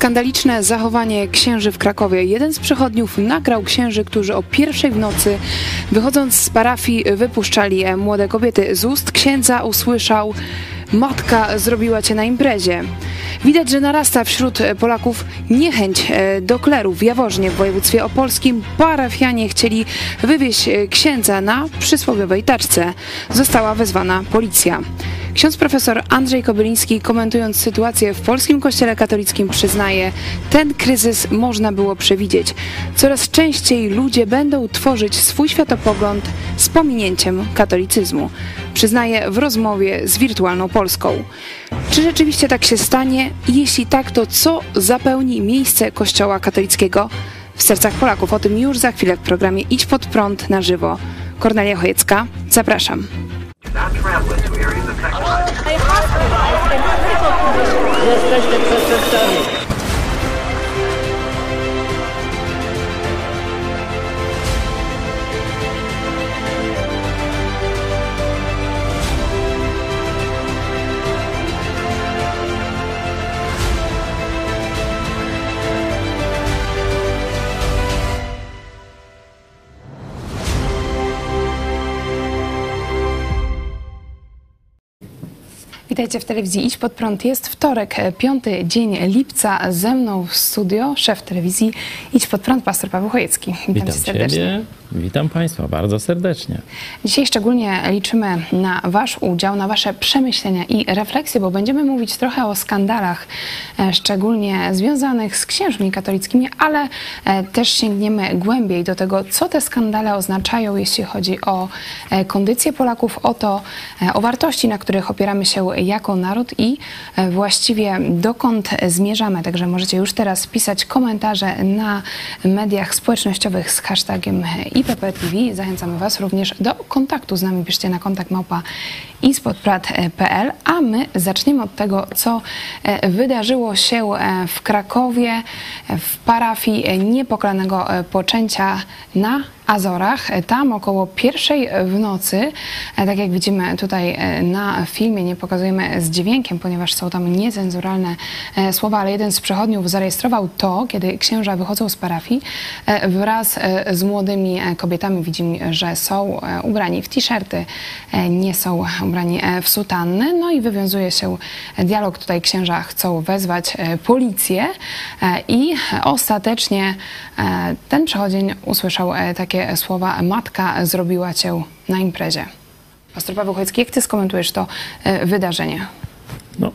Skandaliczne zachowanie księży w Krakowie. Jeden z przechodniów nagrał księży, którzy o pierwszej w nocy, wychodząc z parafii, wypuszczali młode kobiety. Z ust księdza usłyszał: Matka zrobiła cię na imprezie. Widać, że narasta wśród Polaków niechęć e, do kleru. W Jaworznie w województwie opolskim parafianie chcieli wywieźć e, księdza na przysłowiowej taczce. Została wezwana policja. Ksiądz profesor Andrzej Kobyliński, komentując sytuację w polskim kościele katolickim, przyznaje, ten kryzys można było przewidzieć. Coraz częściej ludzie będą tworzyć swój światopogląd z pominięciem katolicyzmu. Przyznaje w rozmowie z Wirtualną Polską. Czy rzeczywiście tak się stanie? Jeśli tak, to co zapełni miejsce kościoła katolickiego w sercach Polaków? O tym już za chwilę w programie Idź pod prąd na żywo. Kornelia Chojecka, zapraszam. Witajcie w telewizji Idź Pod Prąd. Jest wtorek, piąty dzień lipca. Ze mną w studio szef telewizji Idź Pod Prąd, pastor Paweł Chojecki. Witam, Witam serdecznie. Ciebie. Witam Państwa bardzo serdecznie. Dzisiaj szczególnie liczymy na Wasz udział, na Wasze przemyślenia i refleksje, bo będziemy mówić trochę o skandalach, e, szczególnie związanych z księżmi katolickimi, ale e, też sięgniemy głębiej do tego, co te skandale oznaczają, jeśli chodzi o e, kondycję Polaków, o to, o wartości, na których opieramy się jako naród i właściwie dokąd zmierzamy. Także możecie już teraz pisać komentarze na mediach społecznościowych z hashtagiem IPP TV. Zachęcamy Was również do kontaktu z nami. Piszcie na kontakt małpa ispodprat.pl, a my zaczniemy od tego, co e, wydarzyło się e, w Krakowie w parafii niepokalanego e, poczęcia na Azorach. Tam około pierwszej w nocy, tak jak widzimy tutaj na filmie, nie pokazujemy z dźwiękiem, ponieważ są tam niecenzuralne słowa, ale jeden z przechodniów zarejestrował to, kiedy księża wychodzą z parafii wraz z młodymi kobietami. Widzimy, że są ubrani w t-shirty, nie są ubrani w sutanny. No i wywiązuje się dialog. Tutaj księża chcą wezwać policję i ostatecznie ten przechodzień usłyszał takie słowa matka zrobiła cię na imprezie. Pastor Paweł Chojecki, jak ty skomentujesz to e, wydarzenie? No.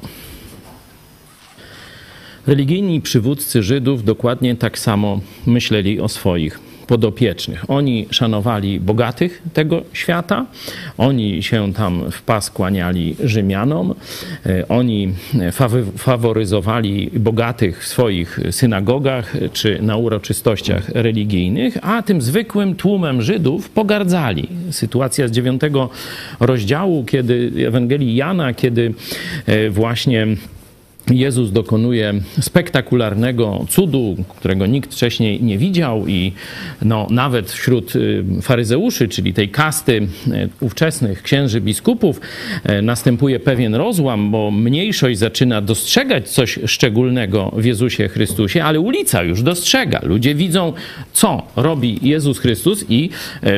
Religijni przywódcy Żydów dokładnie tak samo myśleli o swoich podopiecznych. Oni szanowali bogatych tego świata, oni się tam w pas kłaniali Rzymianom, e, oni faworyzowali bogatych w swoich synagogach czy na uroczystościach religijnych, a tym zwykłym tłumem Żydów pogardzali. Sytuacja z dziewiątego rozdziału, kiedy Ewangelii Jana, kiedy e, właśnie Jezus dokonuje spektakularnego cudu, którego nikt wcześniej nie widział, i no, nawet wśród y, faryzeuszy, czyli tej kasty y, ówczesnych księży biskupów, y, następuje pewien rozłam, bo mniejszość zaczyna dostrzegać coś szczególnego w Jezusie Chrystusie, ale ulica już dostrzega. Ludzie widzą, co robi Jezus Chrystus i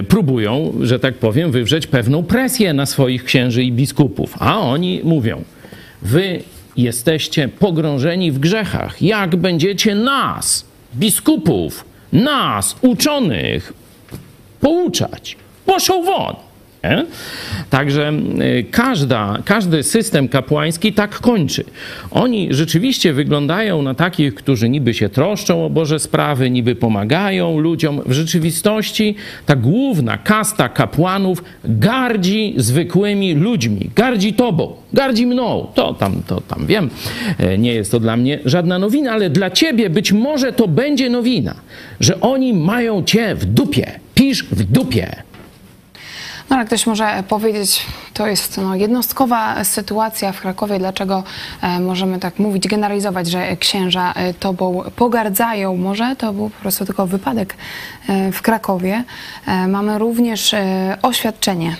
próbują, że tak powiem, wywrzeć pewną presję na swoich księży i biskupów. A oni mówią: Wy jesteście pogrążeni w grzechach. Jak będziecie nas, biskupów, nas, uczonych, pouczać? Poszł won. Także y, każda, każdy system kapłański tak kończy. Oni rzeczywiście wyglądają na takich, którzy niby się troszczą o Boże sprawy, niby pomagają ludziom. W rzeczywistości ta główna kasta kapłanów gardzi zwykłymi ludźmi, gardzi tobą, gardzi mną. To tam, to tam wiem, e, nie jest to dla mnie żadna nowina, ale dla ciebie być może to będzie nowina, że oni mają cię w dupie. Pisz w dupie. No ale ktoś może powiedzieć, To jest no, jednostkowa sytuacja w Krakowie. Dlaczego e, możemy tak mówić, generalizować, że księża e, tobą pogardzają? Może to był po prostu tylko wypadek e, w Krakowie. Mamy również oświadczenie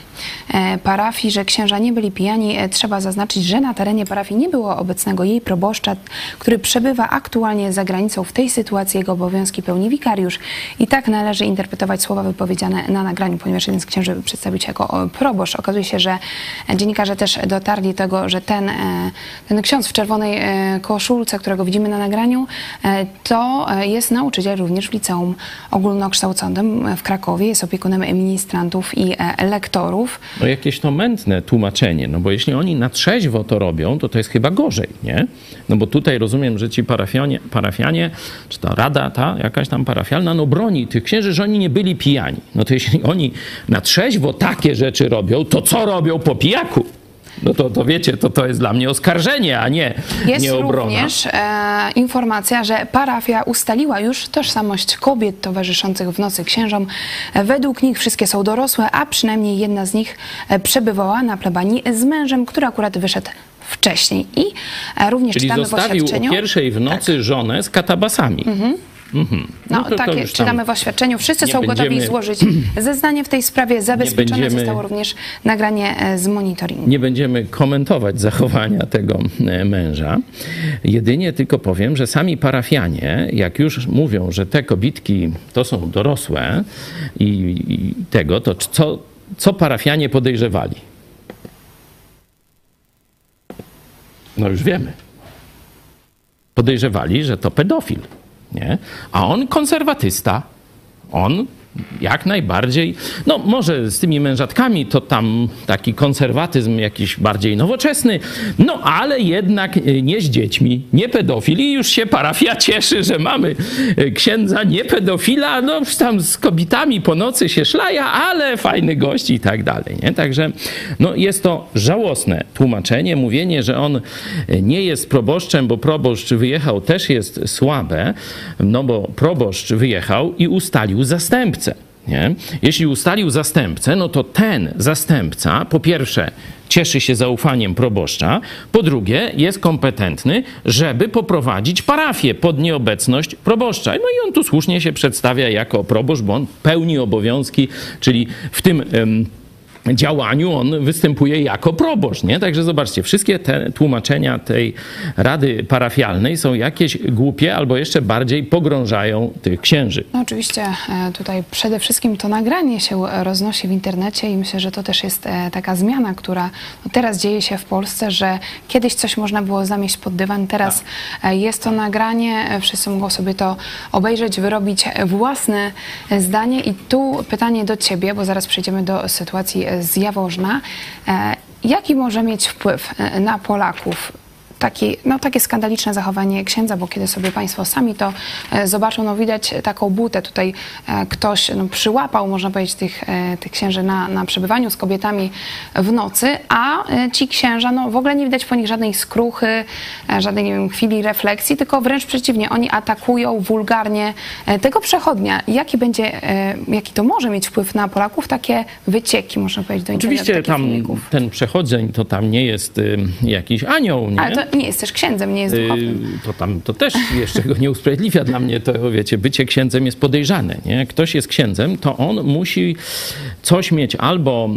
parafii, że księża nie byli pijani. E, trzeba zaznaczyć, że na terenie parafii nie było obecnego jej proboszcza, który przebywa aktualnie za granicą. W tej sytuacji jego obowiązki pełni wikariusz i tak należy interpretować słowa wypowiedziane na nagraniu, ponieważ jeden z księży przedstawił się jako o, proboszcz. Okazuje się, że dziennikarze też dotarli do tego, że ten, e, ten ksiądz w czerwonej e, koszulce, którego widzimy na nagraniu, e, to e, jest nauczyciel również w liceum ogólnokształconym w Krakowie, jest opiekunem ministrantów i e, No jakieś to mętne tłumaczenie, no bo jeśli oni na trzeźwo to robią, to to jest chyba gorzej, nie? No bo tutaj rozumiem, że ci parafianie, parafianie czy ta rada ta jakaś tam parafialna, no broni tych księży, że oni nie byli pijani. No to jeśli oni na trzeźwo takie rzeczy robią, to co robią po pijaku? No to, to wiecie, to, to jest dla mnie oskarżenie, a nie, Jest nie obrona. również e, informacja, że parafia ustaliła już tożsamość kobiet towarzyszących w nocy księżom. Według nich wszystkie są dorosłe, a przynajmniej jedna z nich e, przebywała na plebanii z mężem, który akurat wyszedł wcześniej. I e, również Czyli czytamy w zostawił o oświadczeniu... pierwszej w nocy żonę z katabasami. Mhm. No, to- to takie tam czytamy w oświadczeniu. Wszyscy są gotowi będziemy- złożyć zeznanie w tej sprawie. Zabezpieczone będziemy- zostało również nagranie e, z monitoringu. Nie będziemy komentować zachowania tego e, męża. Jedynie tylko powiem, że sami parafianie, jak już mówią, że te kobitki to są dorosłe i, i tego, to co, co parafianie podejrzewali? No już wiemy. Podejrzewali, że to pedofil. Nie? A on konserwatysta. On jak najbardziej, no może z tymi mężatkami to tam taki konserwatyzm jakiś bardziej nowoczesny, no ale jednak e, nie z dziećmi, nie pedofil i już się parafia cieszy, że mamy e, księdza nie pedofila, no tam z kobietami po nocy się szlaja, ale fajny gość i tak dalej, nie? Także no jest to żałosne tłumaczenie, mówienie, że on e, nie jest proboszczem, bo proboszcz wyjechał też jest słabe, no bo proboszcz wyjechał i ustalił zastępcę. Nie? Jeśli ustalił zastępcę, no to ten zastępca po pierwsze cieszy się zaufaniem proboszcza, po drugie jest kompetentny, żeby poprowadzić parafię pod nieobecność proboszcza. No i on tu słusznie się przedstawia jako proboszcz, bo on pełni obowiązki, czyli w tym... działaniu on występuje jako proboszcz, nie? Także zobaczcie, wszystkie te tłumaczenia tej rady parafialnej są jakieś głupie albo jeszcze bardziej pogrążają tych księży. No oczywiście e, tutaj przede wszystkim to nagranie się e, roznosi w internecie i myślę, że to też jest e, taka zmiana, która no teraz dzieje się w Polsce, że kiedyś coś można było zamieść pod dywan, teraz e, jest to nagranie, wszyscy mogą sobie to obejrzeć, wyrobić własne zdanie i tu pytanie do Ciebie, bo zaraz przejdziemy do sytuacji z Jaworzna. E, Jaki może mieć wpływ e, na Polaków taki, no, takie skandaliczne zachowanie księdza, bo kiedy sobie Państwo sami to e, zobaczą, no widać taką butę. Tutaj e, ktoś no, przyłapał, można powiedzieć, tych, e, tych księży na, na przebywaniu z kobietami w nocy, a ci księża, no w ogóle nie widać po nich żadnej skruchy, żadnej, nie wiem, chwili refleksji, tylko wręcz przeciwnie, oni atakują wulgarnie tego przechodnia. Jaki będzie, jaki to może mieć wpływ na Polaków, takie wycieki, można powiedzieć, do internetu, Oczywiście tam filmików. ten przechodzeń to tam nie jest jakiś anioł, nie? Ale to nie jest też księdzem, nie jest Y, duchownym. to tam to też jeszcze go nie usprawiedliwia dla mnie, to wiecie, bycie księdzem jest podejrzane. Nie? Jak ktoś jest księdzem, to on musi coś mieć albo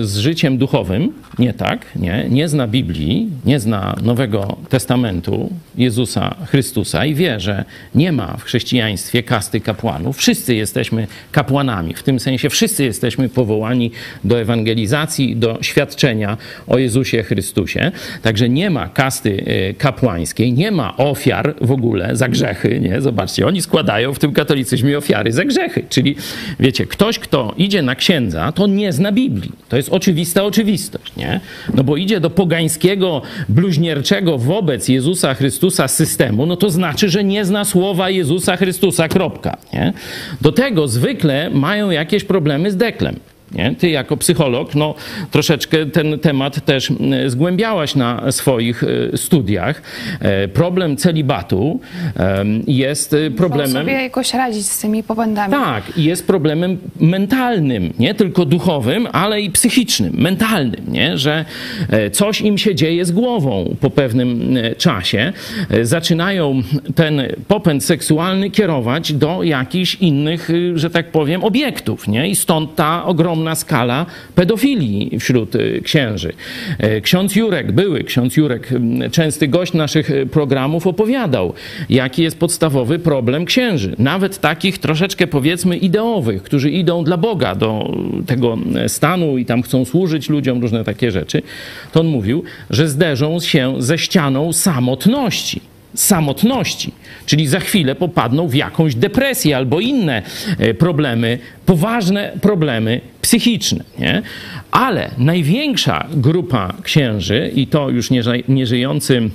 z życiem duchowym, nie tak, nie, nie zna Biblii, nie zna Nowego Testamentu Jezusa Chrystusa i wie, że nie ma w chrześcijaństwie kasty kapłanów. Wszyscy jesteśmy kapłanami, w tym sensie wszyscy jesteśmy powołani do ewangelizacji, do świadczenia o Jezusie Chrystusie. Także nie ma kasty e, kapłańskiej, nie ma ofiar w ogóle za grzechy, nie? Zobaczcie, oni składają w tym katolicyzmie ofiary za grzechy. Czyli wiecie, ktoś, kto idzie na księdza, to nie zna Biblii. To jest oczywista oczywistość, nie? No bo idzie do pogańskiego, bluźnierczego wobec Jezusa Chrystusa systemu, no to znaczy, że nie zna słowa Jezusa Chrystusa, kropka, nie? Do tego zwykle mają jakieś problemy z deklem. Nie? Ty jako psycholog, no troszeczkę ten temat też mm, zgłębiałaś na swoich y, studiach. E, Problem celibatu jest y, problemem... sobie jakoś radzić z tymi popędami. Tak, jest problemem mentalnym, nie tylko duchowym, ale i psychicznym, mentalnym, nie? że e, coś im się dzieje z głową po pewnym e, czasie. Zaczynają ten popęd seksualny kierować do jakichś innych, y, że tak powiem, obiektów. Nie? I stąd ta ogromna skala pedofilii wśród y, księży. E, Ksiądz Jurek, były ksiądz Jurek, częsty gość naszych y, programów, opowiadał, jaki jest podstawowy problem księży. Nawet takich troszeczkę powiedzmy ideowych, którzy idą dla Boga do tego stanu i tam chcą służyć ludziom, różne takie rzeczy. To on mówił, że zderzą się ze ścianą samotności samotności, czyli za chwilę popadną w jakąś depresję albo inne e, problemy, poważne problemy psychiczne. Nie? Ale największa grupa księży, i to już nieży- nieżyjący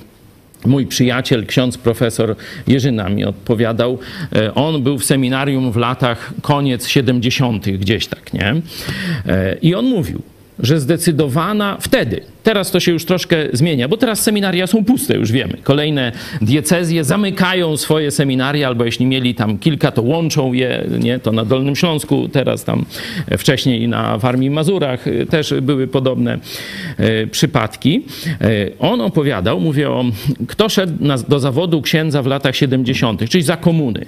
Mój przyjaciel, ksiądz profesor Jerzyna mi odpowiadał, e, on był w seminarium w latach koniec 70., gdzieś tak, nie? E, I on mówił, że zdecydowana wtedy, teraz to się już troszkę zmienia, bo teraz seminaria są puste, już wiemy. Kolejne diecezje zamykają swoje seminaria, albo jeśli mieli tam kilka, to łączą je, nie? To na Dolnym Śląsku, teraz tam wcześniej na Warmii i Mazurach e, też były podobne e, przypadki. E, On opowiadał, mówię o, kto szedł do zawodu księdza w latach 70., czyli za komuny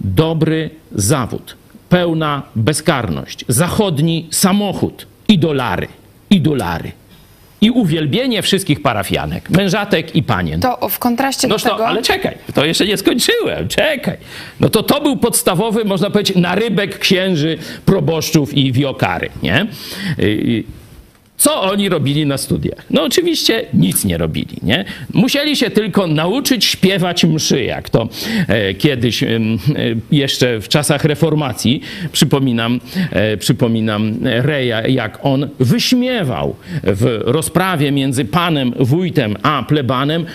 dobry zawód, pełna bezkarność, zachodni samochód i dolary, i dolary. I uwielbienie wszystkich parafianek, mężatek i panien. To w kontraście No do to, tego... ale czekaj, to jeszcze nie skończyłem, czekaj. No to to był podstawowy, można powiedzieć, narybek księży, proboszczów i wiokary, nie? Y, Co oni robili na studiach? No oczywiście nic nie robili, nie? Musieli się tylko nauczyć śpiewać mszy, jak to e, kiedyś e, jeszcze w czasach reformacji, przypominam, e, przypominam Reja, jak on wyśmiewał w rozprawie między panem wójtem a plebanem,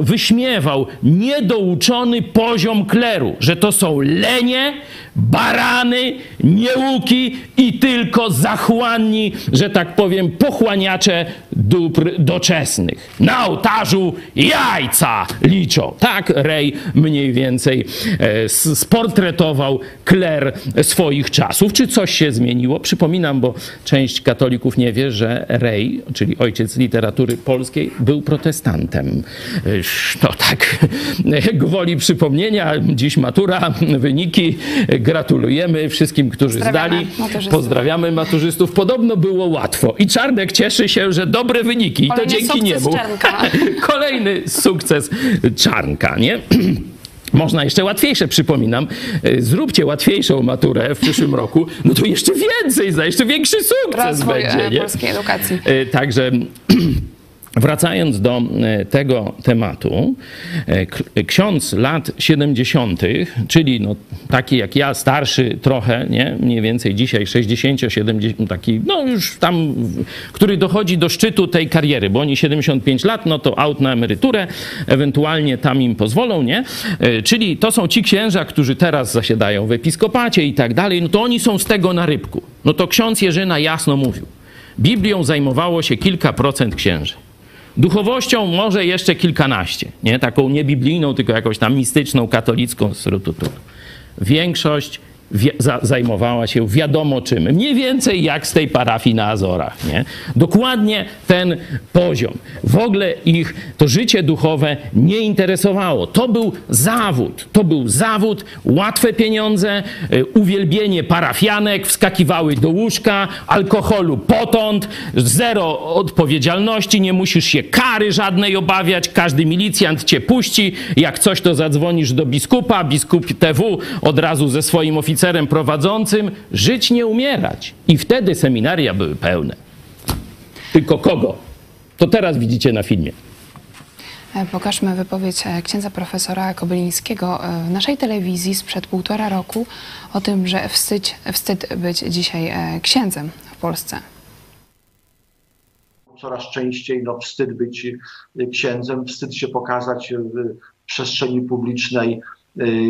wyśmiewał niedouczony poziom kleru, że to są lenie, barany, nieuki i tylko zachłanni, że tak powiem, pochłaniacze dóbr doczesnych. Na ołtarzu jajca liczą. Tak Rej mniej więcej e, sportretował kler swoich czasów. Czy coś się zmieniło? Przypominam, bo część katolików nie wie, że Rej, czyli ojciec literatury polskiej, był protestantem. E, No tak, gwoli przypomnienia, dziś matura, wyniki. Gratulujemy wszystkim, którzy zdali. maturzystów. Pozdrawiamy maturzystów. Podobno było łatwo. I Czarnek cieszy się, że dobre wyniki. I to dzięki niemu. Kolejny sukces Czarnka, nie? Można jeszcze łatwiejsze, przypominam. E, Zróbcie łatwiejszą maturę w przyszłym roku, no to jeszcze więcej, za jeszcze większy sukces Rozwój będzie. e, Nie? polskiej edukacji. E, Także wracając do e, tego tematu, e, ksiądz lat 70., czyli no, taki jak ja, starszy trochę, nie? mniej więcej dzisiaj 60, 70, taki, no już tam, który dochodzi do szczytu tej kariery, bo oni 75 lat, no to aut na emeryturę, ewentualnie tam im pozwolą, nie? E, Czyli to są ci księża, którzy teraz zasiadają w episkopacie i tak dalej, no to oni są z tego na rybku. No to ksiądz Jerzyna jasno mówił. Biblią zajmowało się kilka procent księży. Duchowością może jeszcze kilkanaście, nie? Taką nie biblijną, tylko jakąś tam mistyczną, katolicką. Większość zajmowała się wiadomo czym. Mniej więcej jak z tej parafii na Azorach, nie? Dokładnie ten poziom. W ogóle ich to życie duchowe nie interesowało. To był zawód. To był zawód, łatwe pieniądze, y, uwielbienie parafianek, wskakiwały do łóżka, alkoholu potąd, zero odpowiedzialności, nie musisz się kary żadnej obawiać, każdy milicjant cię puści, jak coś to zadzwonisz do biskupa, biskup TW od razu ze swoim oficerem prowadzącym, żyć nie umierać. I wtedy seminaria były pełne. Tylko kogo? To teraz widzicie na filmie. E, Pokażmy wypowiedź e, księdza profesora Kobylińskiego e, w naszej telewizji sprzed półtora roku o tym, że wstyd, wstyd być dzisiaj księdzem w Polsce. coraz częściej no, wstyd być księdzem, wstyd się pokazać w przestrzeni publicznej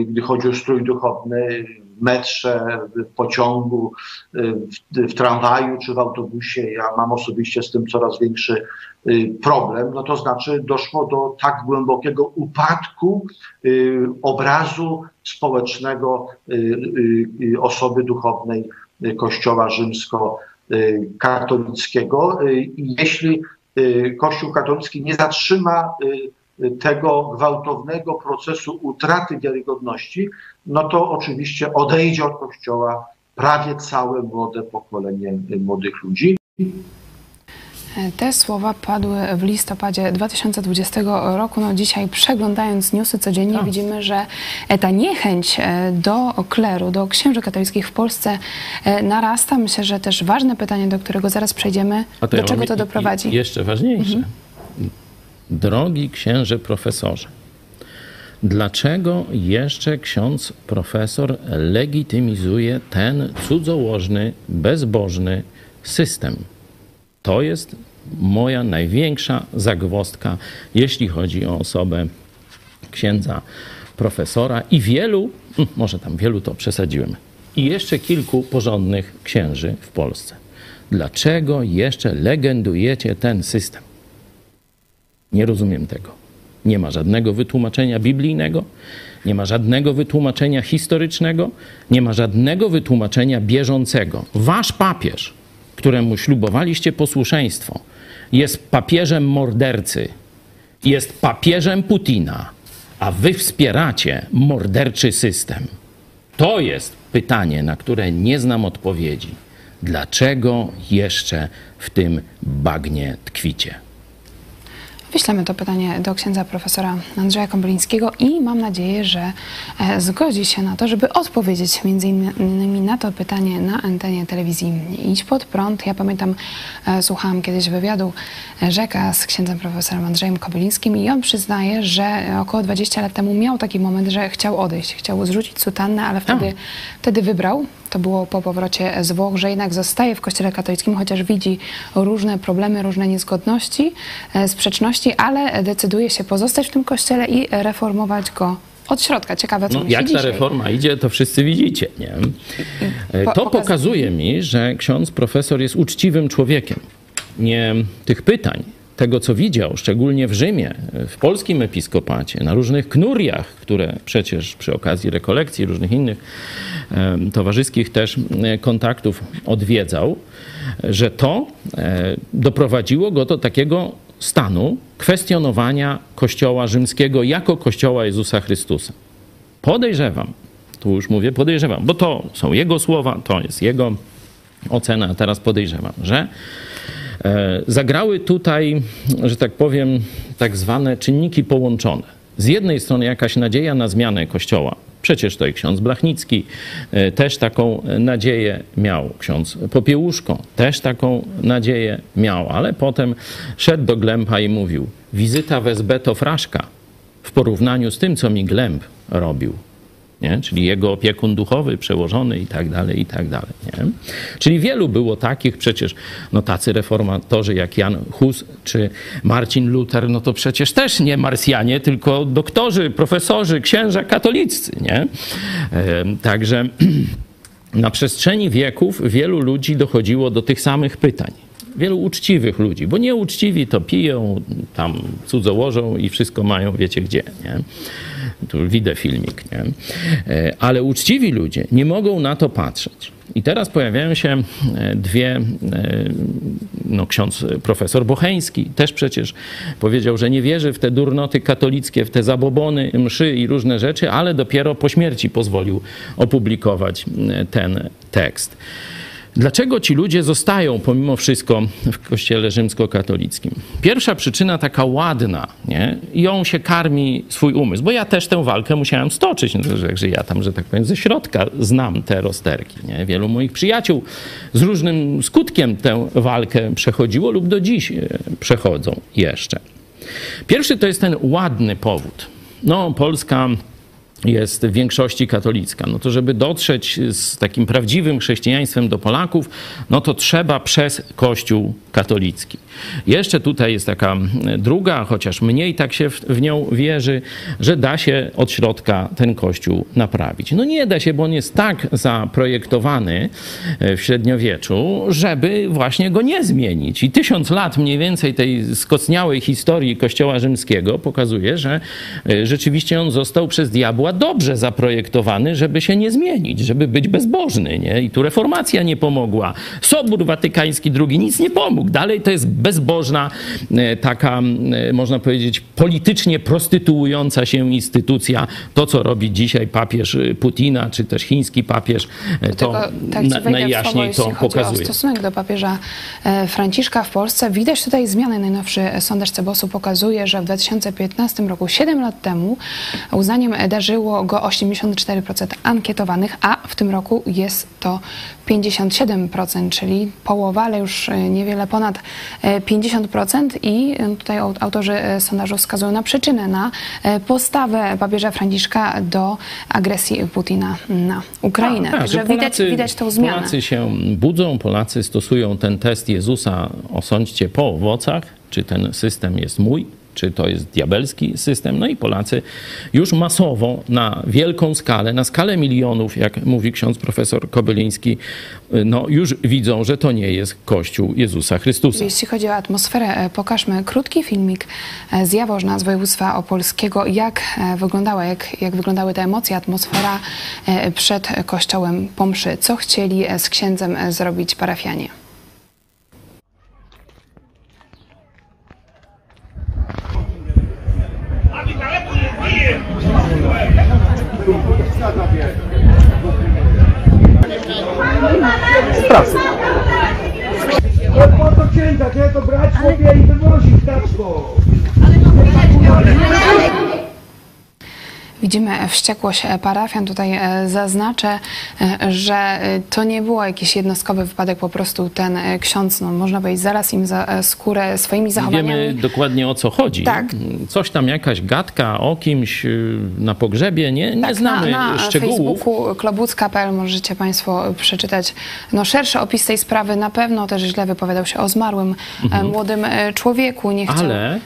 gdy chodzi o strój duchowny, metrze, w pociągu, y, w, w tramwaju czy w autobusie. Ja mam osobiście z tym coraz większy y, problem. No to znaczy doszło do tak głębokiego upadku y, obrazu społecznego osoby duchownej Kościoła rzymskokatolickiego. Jeśli Kościół katolicki nie zatrzyma tego gwałtownego procesu utraty wiarygodności, no to oczywiście odejdzie od Kościoła prawie całe młode pokolenie młodych ludzi. Te słowa padły w listopadzie 2020 roku. No dzisiaj przeglądając newsy codziennie Tak. widzimy, że ta niechęć e, do kleru, do księży katolickich w Polsce e, narasta. Myślę, że też ważne pytanie, do którego zaraz przejdziemy, A do ja czego to doprowadzi. Jeszcze ważniejsze. Drogi księże profesorze, dlaczego jeszcze ksiądz profesor legitymizuje ten cudzołożny, bezbożny system? To jest moja największa zagwozdka, jeśli chodzi o osobę księdza profesora i wielu, mm, może tam wielu to przesadziłem, i jeszcze kilku porządnych księży w Polsce. Dlaczego jeszcze legendujecie ten system? Nie rozumiem tego. Nie ma żadnego wytłumaczenia biblijnego, nie ma żadnego wytłumaczenia historycznego, nie ma żadnego wytłumaczenia bieżącego. Wasz papież, któremu ślubowaliście posłuszeństwo, jest papieżem mordercy, jest papieżem Putina, a wy wspieracie morderczy system. To jest pytanie, na które nie znam odpowiedzi. Dlaczego jeszcze w tym bagnie tkwicie? Wyślemy to pytanie do księdza profesora Andrzeja Kąblińskiego i mam nadzieję, że e, zgodzi się na to, żeby odpowiedzieć między innymi na to pytanie na antenie telewizji Idź Pod Prąd. Ja pamiętam, e, słuchałam kiedyś wywiadu e, Rzeka z księdzem profesorem Andrzejem Kobylińskim i on przyznaje, że około 20 lat temu miał taki moment, że chciał odejść, chciał zrzucić sutannę, ale wtedy, wtedy wybrał. To było po powrocie z Włoch, że jednak zostaje w Kościele katolickim, chociaż widzi różne problemy, różne niezgodności, e, sprzeczności, ale decyduje się pozostać w tym Kościele i reformować go od środka. Ciekawe, co No, jak ta dzisiaj. reforma idzie, to wszyscy widzicie. Nie? E, Po- To pokaz- pokazuje mi, że ksiądz profesor jest uczciwym człowiekiem. Nie tych pytań, tego co widział, szczególnie w Rzymie, w polskim episkopacie, na różnych knuriach, które przecież przy okazji rekolekcji, różnych innych towarzyskich też e, kontaktów odwiedzał, że to e, doprowadziło go do takiego stanu kwestionowania Kościoła rzymskiego jako Kościoła Jezusa Chrystusa. Podejrzewam, tu już mówię podejrzewam, bo to są jego słowa, to jest jego ocena, teraz podejrzewam, że zagrały tutaj, że tak powiem, tak zwane czynniki połączone. Z jednej strony jakaś nadzieja na zmianę Kościoła. Przecież to i ksiądz Blachnicki e, też taką nadzieję miał. Ksiądz Popiełuszko też taką nadzieję miał, ale potem szedł do Glępa i mówił: Wizyta w SB to fraszka w porównaniu z tym, co mi Glęb robił. Nie? Czyli jego opiekun duchowy, przełożony i tak dalej, i tak dalej. Nie? Czyli wielu było takich, przecież no tacy reformatorzy jak Jan Hus czy Marcin Luther, no to przecież też nie Marsjanie, tylko doktorzy, profesorzy, księża katoliccy. Nie? Także na przestrzeni wieków wielu ludzi dochodziło do tych samych pytań. Wielu uczciwych ludzi, bo nieuczciwi to piją, tam cudzołożą i wszystko mają, wiecie gdzie. Nie? Tu widzę filmik, nie? E, Ale uczciwi ludzie nie mogą na to patrzeć. I teraz pojawiają się e, dwie, e, no ksiądz profesor Bocheński też przecież powiedział, że nie wierzy w te durnoty katolickie, w te zabobony, mszy i różne rzeczy, ale dopiero po śmierci pozwolił opublikować ten tekst. Dlaczego ci ludzie zostają pomimo wszystko w kościele rzymskokatolickim? Pierwsza przyczyna taka ładna, nie? ją się karmi swój umysł, bo ja też tę walkę musiałem stoczyć, no, to, że ja tam, że tak powiem, ze środka znam te rozterki. Nie? Wielu moich przyjaciół z różnym skutkiem tę walkę przechodziło lub do dziś e, przechodzą jeszcze. Pierwszy to jest ten ładny powód. No, Polska jest w większości katolicka. No to żeby dotrzeć z takim prawdziwym chrześcijaństwem do Polaków, no to trzeba przez Kościół katolicki. Jeszcze tutaj jest taka druga, chociaż mniej tak się w, w nią wierzy, że da się od środka ten Kościół naprawić. No nie da się, bo on jest tak zaprojektowany w średniowieczu, żeby właśnie go nie zmienić. I tysiąc lat mniej więcej tej skocniałej historii Kościoła rzymskiego pokazuje, że e, rzeczywiście on został przez diabła dobrze zaprojektowany, żeby się nie zmienić, żeby być bezbożny. Nie? I tu reformacja nie pomogła. Sobór Watykański II nic nie pomógł. Dalej to jest bezbożna, e, taka, e, można powiedzieć, politycznie prostytuująca się instytucja. To, co robi dzisiaj papież Putina, czy też chiński papież, to tak na, najjaśniej słowo, to pokazuje. stosunek do papieża e, Franciszka w Polsce. Widać tutaj zmiany. Najnowszy sondaż Cebosu pokazuje, że w 2015 roku, 7 lat temu, uznaniem darzyło go 84% ankietowanych, a w tym roku jest to 57%, czyli połowa, ale już e, niewiele ponad e, 50% i tutaj au- autorzy e, sondażu wskazują na przyczynę, na e, postawę papieża Franciszka do agresji Putina na Ukrainę. Tak, Także że widać, Polacy- widać tą zmianę. Polacy się budzą, Polacy stosują ten test Jezusa, osądźcie po owocach, czy ten system jest mój, czy to jest diabelski system. No i Polacy już masowo, na wielką skalę, na skalę milionów, jak mówi ksiądz profesor Kobyliński, no już widzą, że to nie jest Kościół Jezusa Chrystusa. Jeśli chodzi o atmosferę, e, pokażmy krótki filmik e, z Jaworzna, z województwa opolskiego. Jak e, wyglądała, jak, jak wyglądały te emocje, atmosfera przed kościołem po mszy? Co chcieli z księdzem zrobić parafianie? No po to księdza, to ja to brać chłopie i wywozić taczko. Widzimy wściekłość parafian. Tutaj e, zaznaczę, e, że e, to nie był jakiś jednostkowy wypadek, po prostu ten ksiądz, no, można powiedzieć, zaraz im za skórę swoimi zachowaniami. Wiemy dokładnie o co chodzi. Tak. Coś tam, jakaś gadka o kimś na pogrzebie, nie, nie Tak, znamy na, na szczegółów. Facebooku klobucka.pl możecie Państwo przeczytać no, szerszy opis tej sprawy. Na pewno też źle wypowiadał się o zmarłym e, młodym człowieku. Nie chciał... Mhm. Ale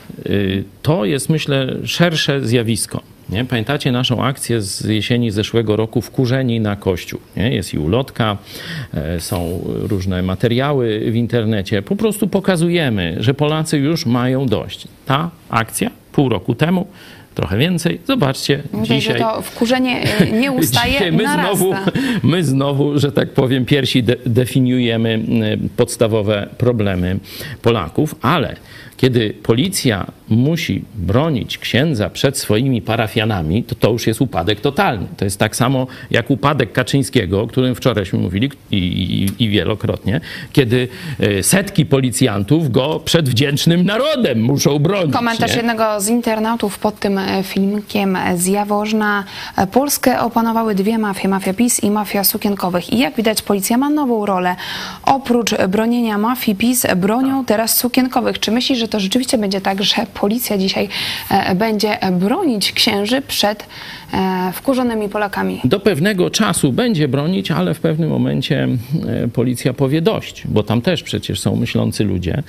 to jest, myślę, szersze zjawisko. Nie? Pamiętacie naszą akcję z jesieni zeszłego roku Wkurzeni na Kościół. Nie? Jest i ulotka, e, są różne materiały w internecie. Po prostu pokazujemy, że Polacy już mają dość. Ta akcja pół roku temu, trochę więcej, zobaczcie, że dzisiaj... to wkurzenie e, nie ustaje, my narasta. znowu, my znowu, że tak powiem, piersi de- definiujemy podstawowe problemy Polaków, ale kiedy policja musi bronić księdza przed swoimi parafianami, to to już jest upadek totalny. To jest tak samo jak upadek Kaczyńskiego, o którym wczorajśmy mówili i, i, i wielokrotnie, kiedy y, setki policjantów go przed wdzięcznym narodem muszą bronić. Komentarz nie? jednego z internautów pod tym e, filmikiem z Jaworzna. E, Polskę opanowały dwie mafie, mafia PiS i mafia sukienkowych. I jak widać, policja ma nową rolę. Oprócz bronienia mafii PiS, bronią teraz sukienkowych. Czy myślisz, że to rzeczywiście będzie tak, że policja dzisiaj e, będzie bronić księży przed e, wkurzonymi Polakami? do pewnego czasu będzie bronić, ale w pewnym momencie e, policja powie dość, bo tam też przecież są myślący ludzie.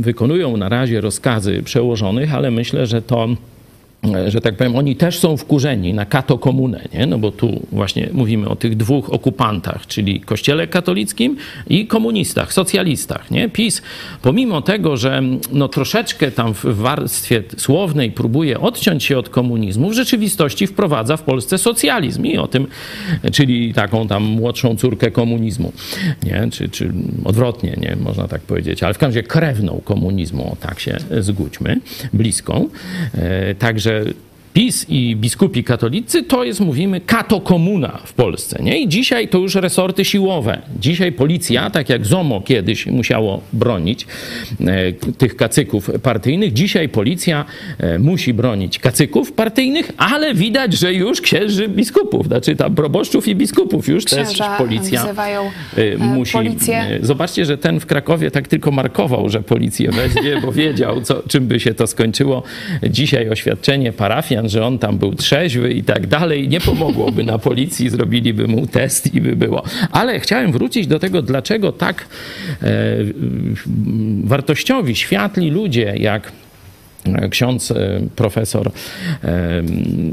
Wykonują na razie rozkazy przełożonych, ale myślę, że to że tak powiem, oni też są wkurzeni na katokomunę, nie? no bo tu właśnie mówimy o tych dwóch okupantach, czyli kościele katolickim i komunistach, socjalistach. Nie? PiS, pomimo tego, że no, troszeczkę tam w warstwie słownej próbuje odciąć się od komunizmu, w rzeczywistości wprowadza w Polsce socjalizm i o tym, czyli taką tam młodszą córkę komunizmu, nie? Czy, czy odwrotnie, nie? można tak powiedzieć, ale w każdym razie krewną komunizmu, o tak się zgódźmy, bliską. E, Także PiS i biskupi katolicy to jest, mówimy, katokomuna w Polsce. Nie? I dzisiaj to już resorty siłowe. Dzisiaj policja, tak jak ZOMO kiedyś musiało bronić e, tych kacyków partyjnych, dzisiaj policja e, musi bronić kacyków partyjnych, ale widać, że już księży biskupów, znaczy tam proboszczów i biskupów już też Księża policja wzywają, e, e, musi. policję. e, Zobaczcie, że ten w Krakowie tak tylko markował, że policję weźmie, bo wiedział, co, czym by się to skończyło. Dzisiaj oświadczenie parafian że on tam był trzeźwy i tak dalej. Nie pomogłoby na policji, zrobiliby mu test i by było. Ale chciałem wrócić do tego, dlaczego tak e, wartościowi, światli ludzie jak ksiądz e, profesor e,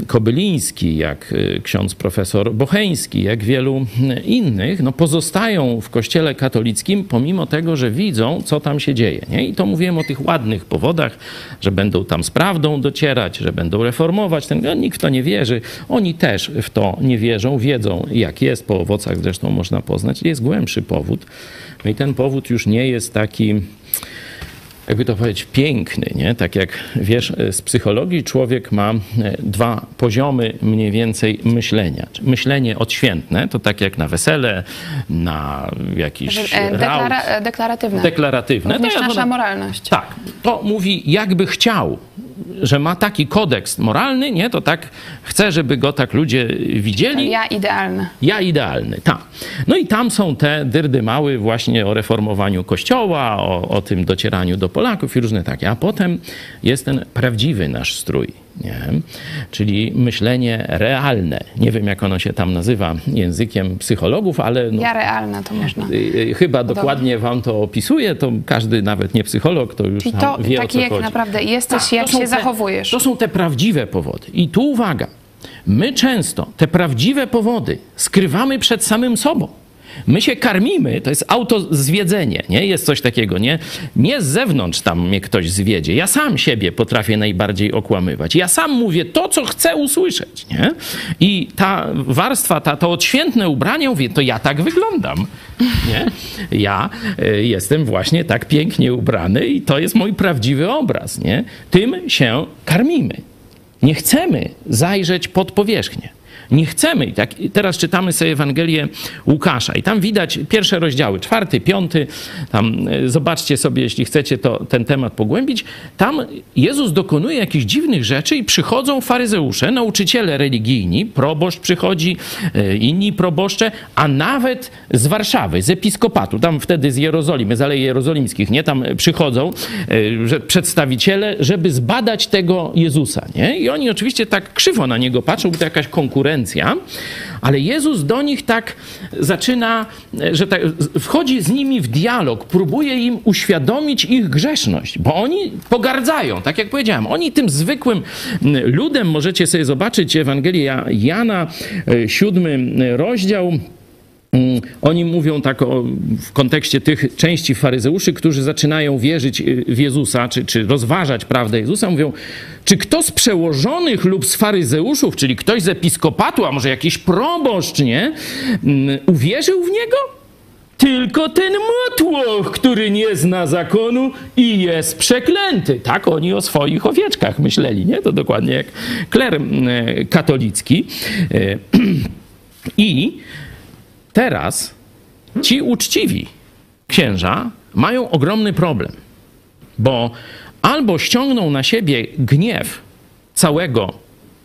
Kobyliński, jak e, ksiądz profesor Bocheński, jak wielu innych, no pozostają w kościele katolickim, pomimo tego, że widzą, co tam się dzieje. Nie? I to mówiłem o tych ładnych powodach, że będą tam z prawdą docierać, że będą reformować. Ten, no, nikt w to nie wierzy. Oni też w to nie wierzą, wiedzą, jak jest, po owocach zresztą można poznać. Jest głębszy powód. No i ten powód już nie jest taki jakby to powiedzieć, piękny, nie? Tak jak wiesz, z psychologii człowiek ma e, dwa poziomy mniej więcej myślenia. Myślenie odświętne, to tak jak na wesele, na jakiś e, deklara, e, deklaratywne. deklaratywne. Również To nasza moralność. Tak, to mówi jakby chciał, że ma taki kodeks moralny, nie? To tak chce, żeby go tak ludzie widzieli. Ja idealne. Ja idealny, tak. No i tam są te dyrdy mały właśnie o reformowaniu kościoła, o, o tym docieraniu do Polaków i różne takie. A potem jest ten prawdziwy nasz strój, nie? czyli myślenie realne. Nie wiem, jak ono się tam nazywa językiem psychologów, ale no, Ja realne to można. y, y, chyba dokładnie wam to opisuje, to każdy, nawet nie psycholog, to już to wie, o taki co jak chodzi. naprawdę jesteś, Tak, jak się te- zachowujesz. To są te prawdziwe powody. I tu uwaga, my często te prawdziwe powody skrywamy przed samym sobą. My się karmimy, to jest autozwiedzenie, nie? Jest coś takiego, nie? Nie z zewnątrz tam mnie ktoś zwiedzie. Ja sam siebie potrafię najbardziej okłamywać. Ja sam mówię to, co chcę usłyszeć, nie? I ta warstwa, ta, to odświętne ubranie, mówię, to ja tak wyglądam, nie? Ja y, jestem właśnie tak pięknie ubrany i to jest mój prawdziwy obraz, nie? Tym się karmimy. Nie chcemy zajrzeć pod powierzchnię. Nie chcemy. I tak, teraz czytamy sobie Ewangelię Łukasza i tam widać pierwsze rozdziały, czwarty, piąty. Tam e, zobaczcie sobie, jeśli chcecie to, ten temat pogłębić. Tam Jezus dokonuje jakichś dziwnych rzeczy i przychodzą faryzeusze, nauczyciele religijni, proboszcz przychodzi, e, inni proboszcze, a nawet z Warszawy, z episkopatu, tam wtedy z Jerozolimy, z Alei Jerozolimskich, nie? Tam przychodzą e, że przedstawiciele, żeby zbadać tego Jezusa, nie? I oni oczywiście tak krzywo na niego patrzą, bo to jakaś konkurencja, ale Jezus do nich tak zaczyna, e, że tak, wchodzi z nimi w dialog, próbuje im uświadomić ich grzeszność, bo oni pogardzają, tak jak powiedziałem, oni tym zwykłym ludem, możecie sobie zobaczyć Ewangelię Jana, e, siódmy rozdział, Oni mówią tak o, w kontekście tych części faryzeuszy, którzy zaczynają wierzyć y, w Jezusa, czy, czy rozważać prawdę Jezusa, mówią, czy kto z przełożonych lub z faryzeuszów, czyli ktoś z episkopatu, a może jakiś proboszcz, nie, mm, uwierzył w Niego? Tylko ten motłoch, który nie zna zakonu i jest przeklęty. Tak oni o swoich owieczkach myśleli, nie? To dokładnie jak kler mm, katolicki. E, I teraz ci uczciwi księża mają ogromny problem, bo albo ściągną na siebie gniew całego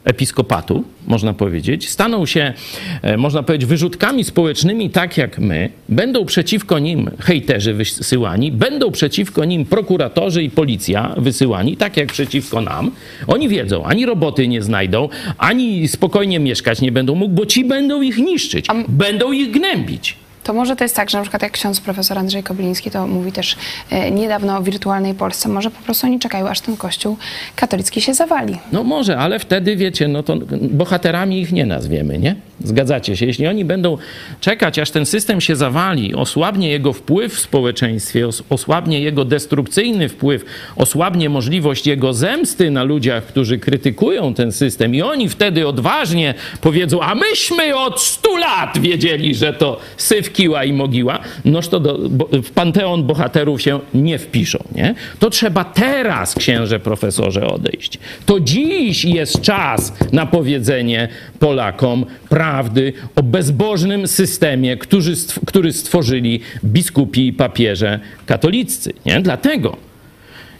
episkopatu, można powiedzieć, staną się, e, można powiedzieć, wyrzutkami społecznymi, tak jak my, będą przeciwko nim hejterzy wysyłani, będą przeciwko nim prokuratorzy i policja wysyłani, tak jak przeciwko nam. Oni wiedzą, ani roboty nie znajdą, ani spokojnie mieszkać nie będą mógł, bo ci będą ich niszczyć, będą ich gnębić. To może to jest tak, że na przykład jak ksiądz profesor Andrzej Kobyliński to mówi też e, niedawno o wirtualnej Polsce, może po prostu oni czekają, aż ten kościół katolicki się zawali. No może, ale wtedy wiecie, no to bohaterami ich nie nazwiemy, nie? Zgadzacie się? Jeśli oni będą czekać, aż ten system się zawali, osłabnie jego wpływ w społeczeństwie, os- osłabnie jego destrukcyjny wpływ, osłabnie możliwość jego zemsty na ludziach, którzy krytykują ten system i oni wtedy odważnie powiedzą, a myśmy od stu lat wiedzieli, że to syf, kiła i mogiła, noż to do, bo, w panteon bohaterów się nie wpiszą, nie? To trzeba teraz, księże profesorze, odejść. To dziś jest czas na powiedzenie Polakom prawdy o bezbożnym systemie, który, stw- który stworzyli biskupi i papieże katoliccy, nie? Dlatego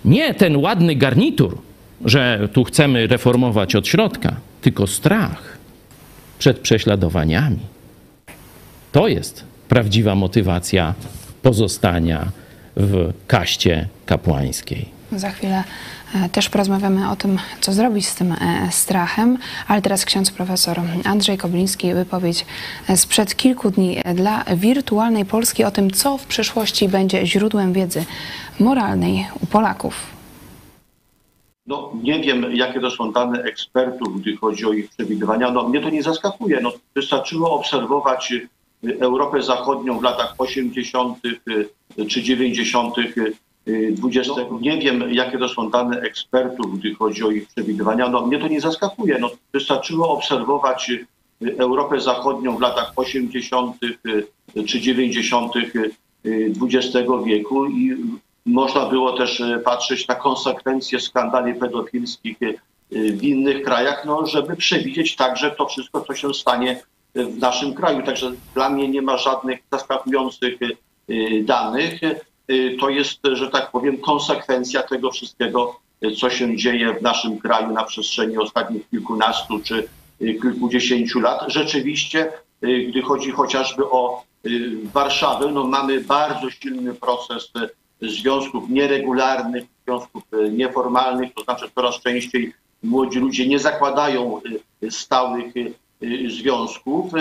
nie ten ładny garnitur, że tu chcemy reformować od środka, tylko strach przed prześladowaniami. To jest prawdziwa motywacja pozostania w kaście kapłańskiej. Za chwilę e, też porozmawiamy o tym, co zrobić z tym e, strachem, ale teraz ksiądz profesor Andrzej Kobliński, wypowiedź e, sprzed kilku dni dla wirtualnej Polski o tym, co w przyszłości będzie źródłem wiedzy moralnej u Polaków. No, nie wiem, jakie to są dane ekspertów, gdy chodzi o ich przewidywania. No, mnie to nie zaskakuje. No, wystarczyło obserwować Europę Zachodnią w latach 80. y, czy 90. y, XX. No, nie wiem, jakie to są dane ekspertów, gdy chodzi o ich przewidywania. No, mnie to nie zaskakuje. No, wystarczyło obserwować Europę Zachodnią w latach 80. y, czy 90. y, XX wieku i można było też e, patrzeć na konsekwencje skandali pedofilskich e, w innych krajach, no, żeby przewidzieć także to wszystko, co się stanie w naszym kraju. Także dla mnie nie ma żadnych zaskakujących e, danych. To jest, że tak powiem, konsekwencja tego wszystkiego, co się dzieje w naszym kraju na przestrzeni ostatnich kilkunastu czy kilkudziesięciu lat. Rzeczywiście, gdy chodzi chociażby o Warszawę, no mamy bardzo silny proces związków nieregularnych, związków nieformalnych, to znaczy coraz częściej młodzi ludzie nie zakładają stałych związków,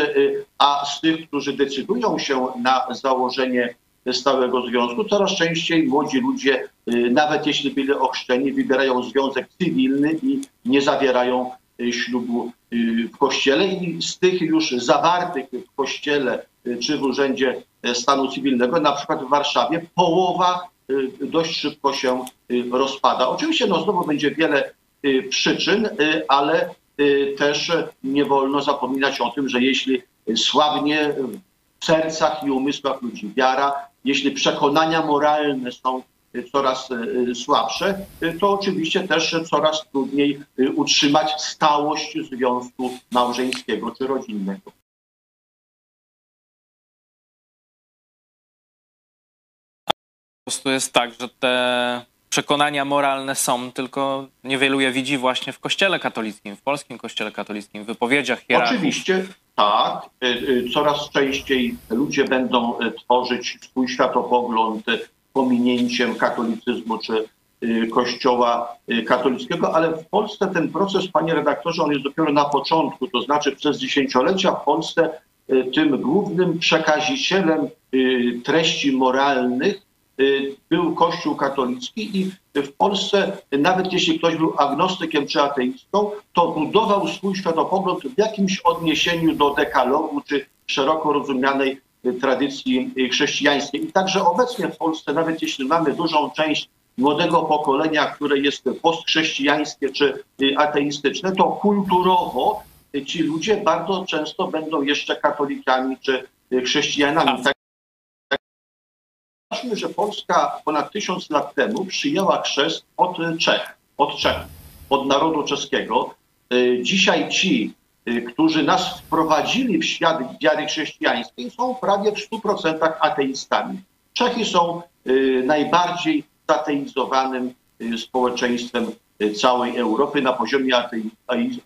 a z tych, którzy decydują się na założenie stałego związku, coraz częściej młodzi ludzie, nawet jeśli byli ochrzczeni, wybierają związek cywilny i nie zawierają ślubu w kościele i z tych już zawartych w kościele czy w urzędzie stanu cywilnego, na przykład w Warszawie, połowa Y, dość szybko się y, rozpada. Oczywiście no, znowu będzie wiele y, przyczyn, ale też nie wolno zapominać o tym, że jeśli słabnie w sercach i umysłach ludzi wiara, jeśli przekonania moralne są coraz słabsze, to oczywiście też coraz trudniej utrzymać stałość związku małżeńskiego czy rodzinnego. prostu jest tak, że te przekonania moralne są, tylko niewielu je widzi właśnie w kościele katolickim, w polskim kościele katolickim, w wypowiedziach hierarchów. Oczywiście, tak. Y, y, coraz częściej ludzie będą y, tworzyć swój światopogląd pominięciem katolicyzmu czy kościoła katolickiego, ale w Polsce ten proces, panie redaktorze, on jest dopiero na początku, to znaczy przez dziesięciolecia w Polsce tym głównym przekazicielem treści moralnych był Kościół katolicki i w Polsce, nawet jeśli ktoś był agnostykiem czy ateistą, to budował swój światopogląd w jakimś odniesieniu do dekalogu czy szeroko rozumianej tradycji chrześcijańskiej. I także obecnie w Polsce, nawet jeśli mamy dużą część młodego pokolenia, które jest postchrześcijańskie czy ateistyczne, to kulturowo ci ludzie bardzo często będą jeszcze katolikami czy chrześcijanami. Zobaczmy, że Polska ponad tysiąc lat temu przyjęła chrzest od Czech, od Czech, od narodu czeskiego. Y, dzisiaj ci, y, którzy nas wprowadzili w świat wiary chrześcijańskiej, są prawie w 100% ateistami. Czechy są y, najbardziej zateizowanym społeczeństwem całej Europy na poziomie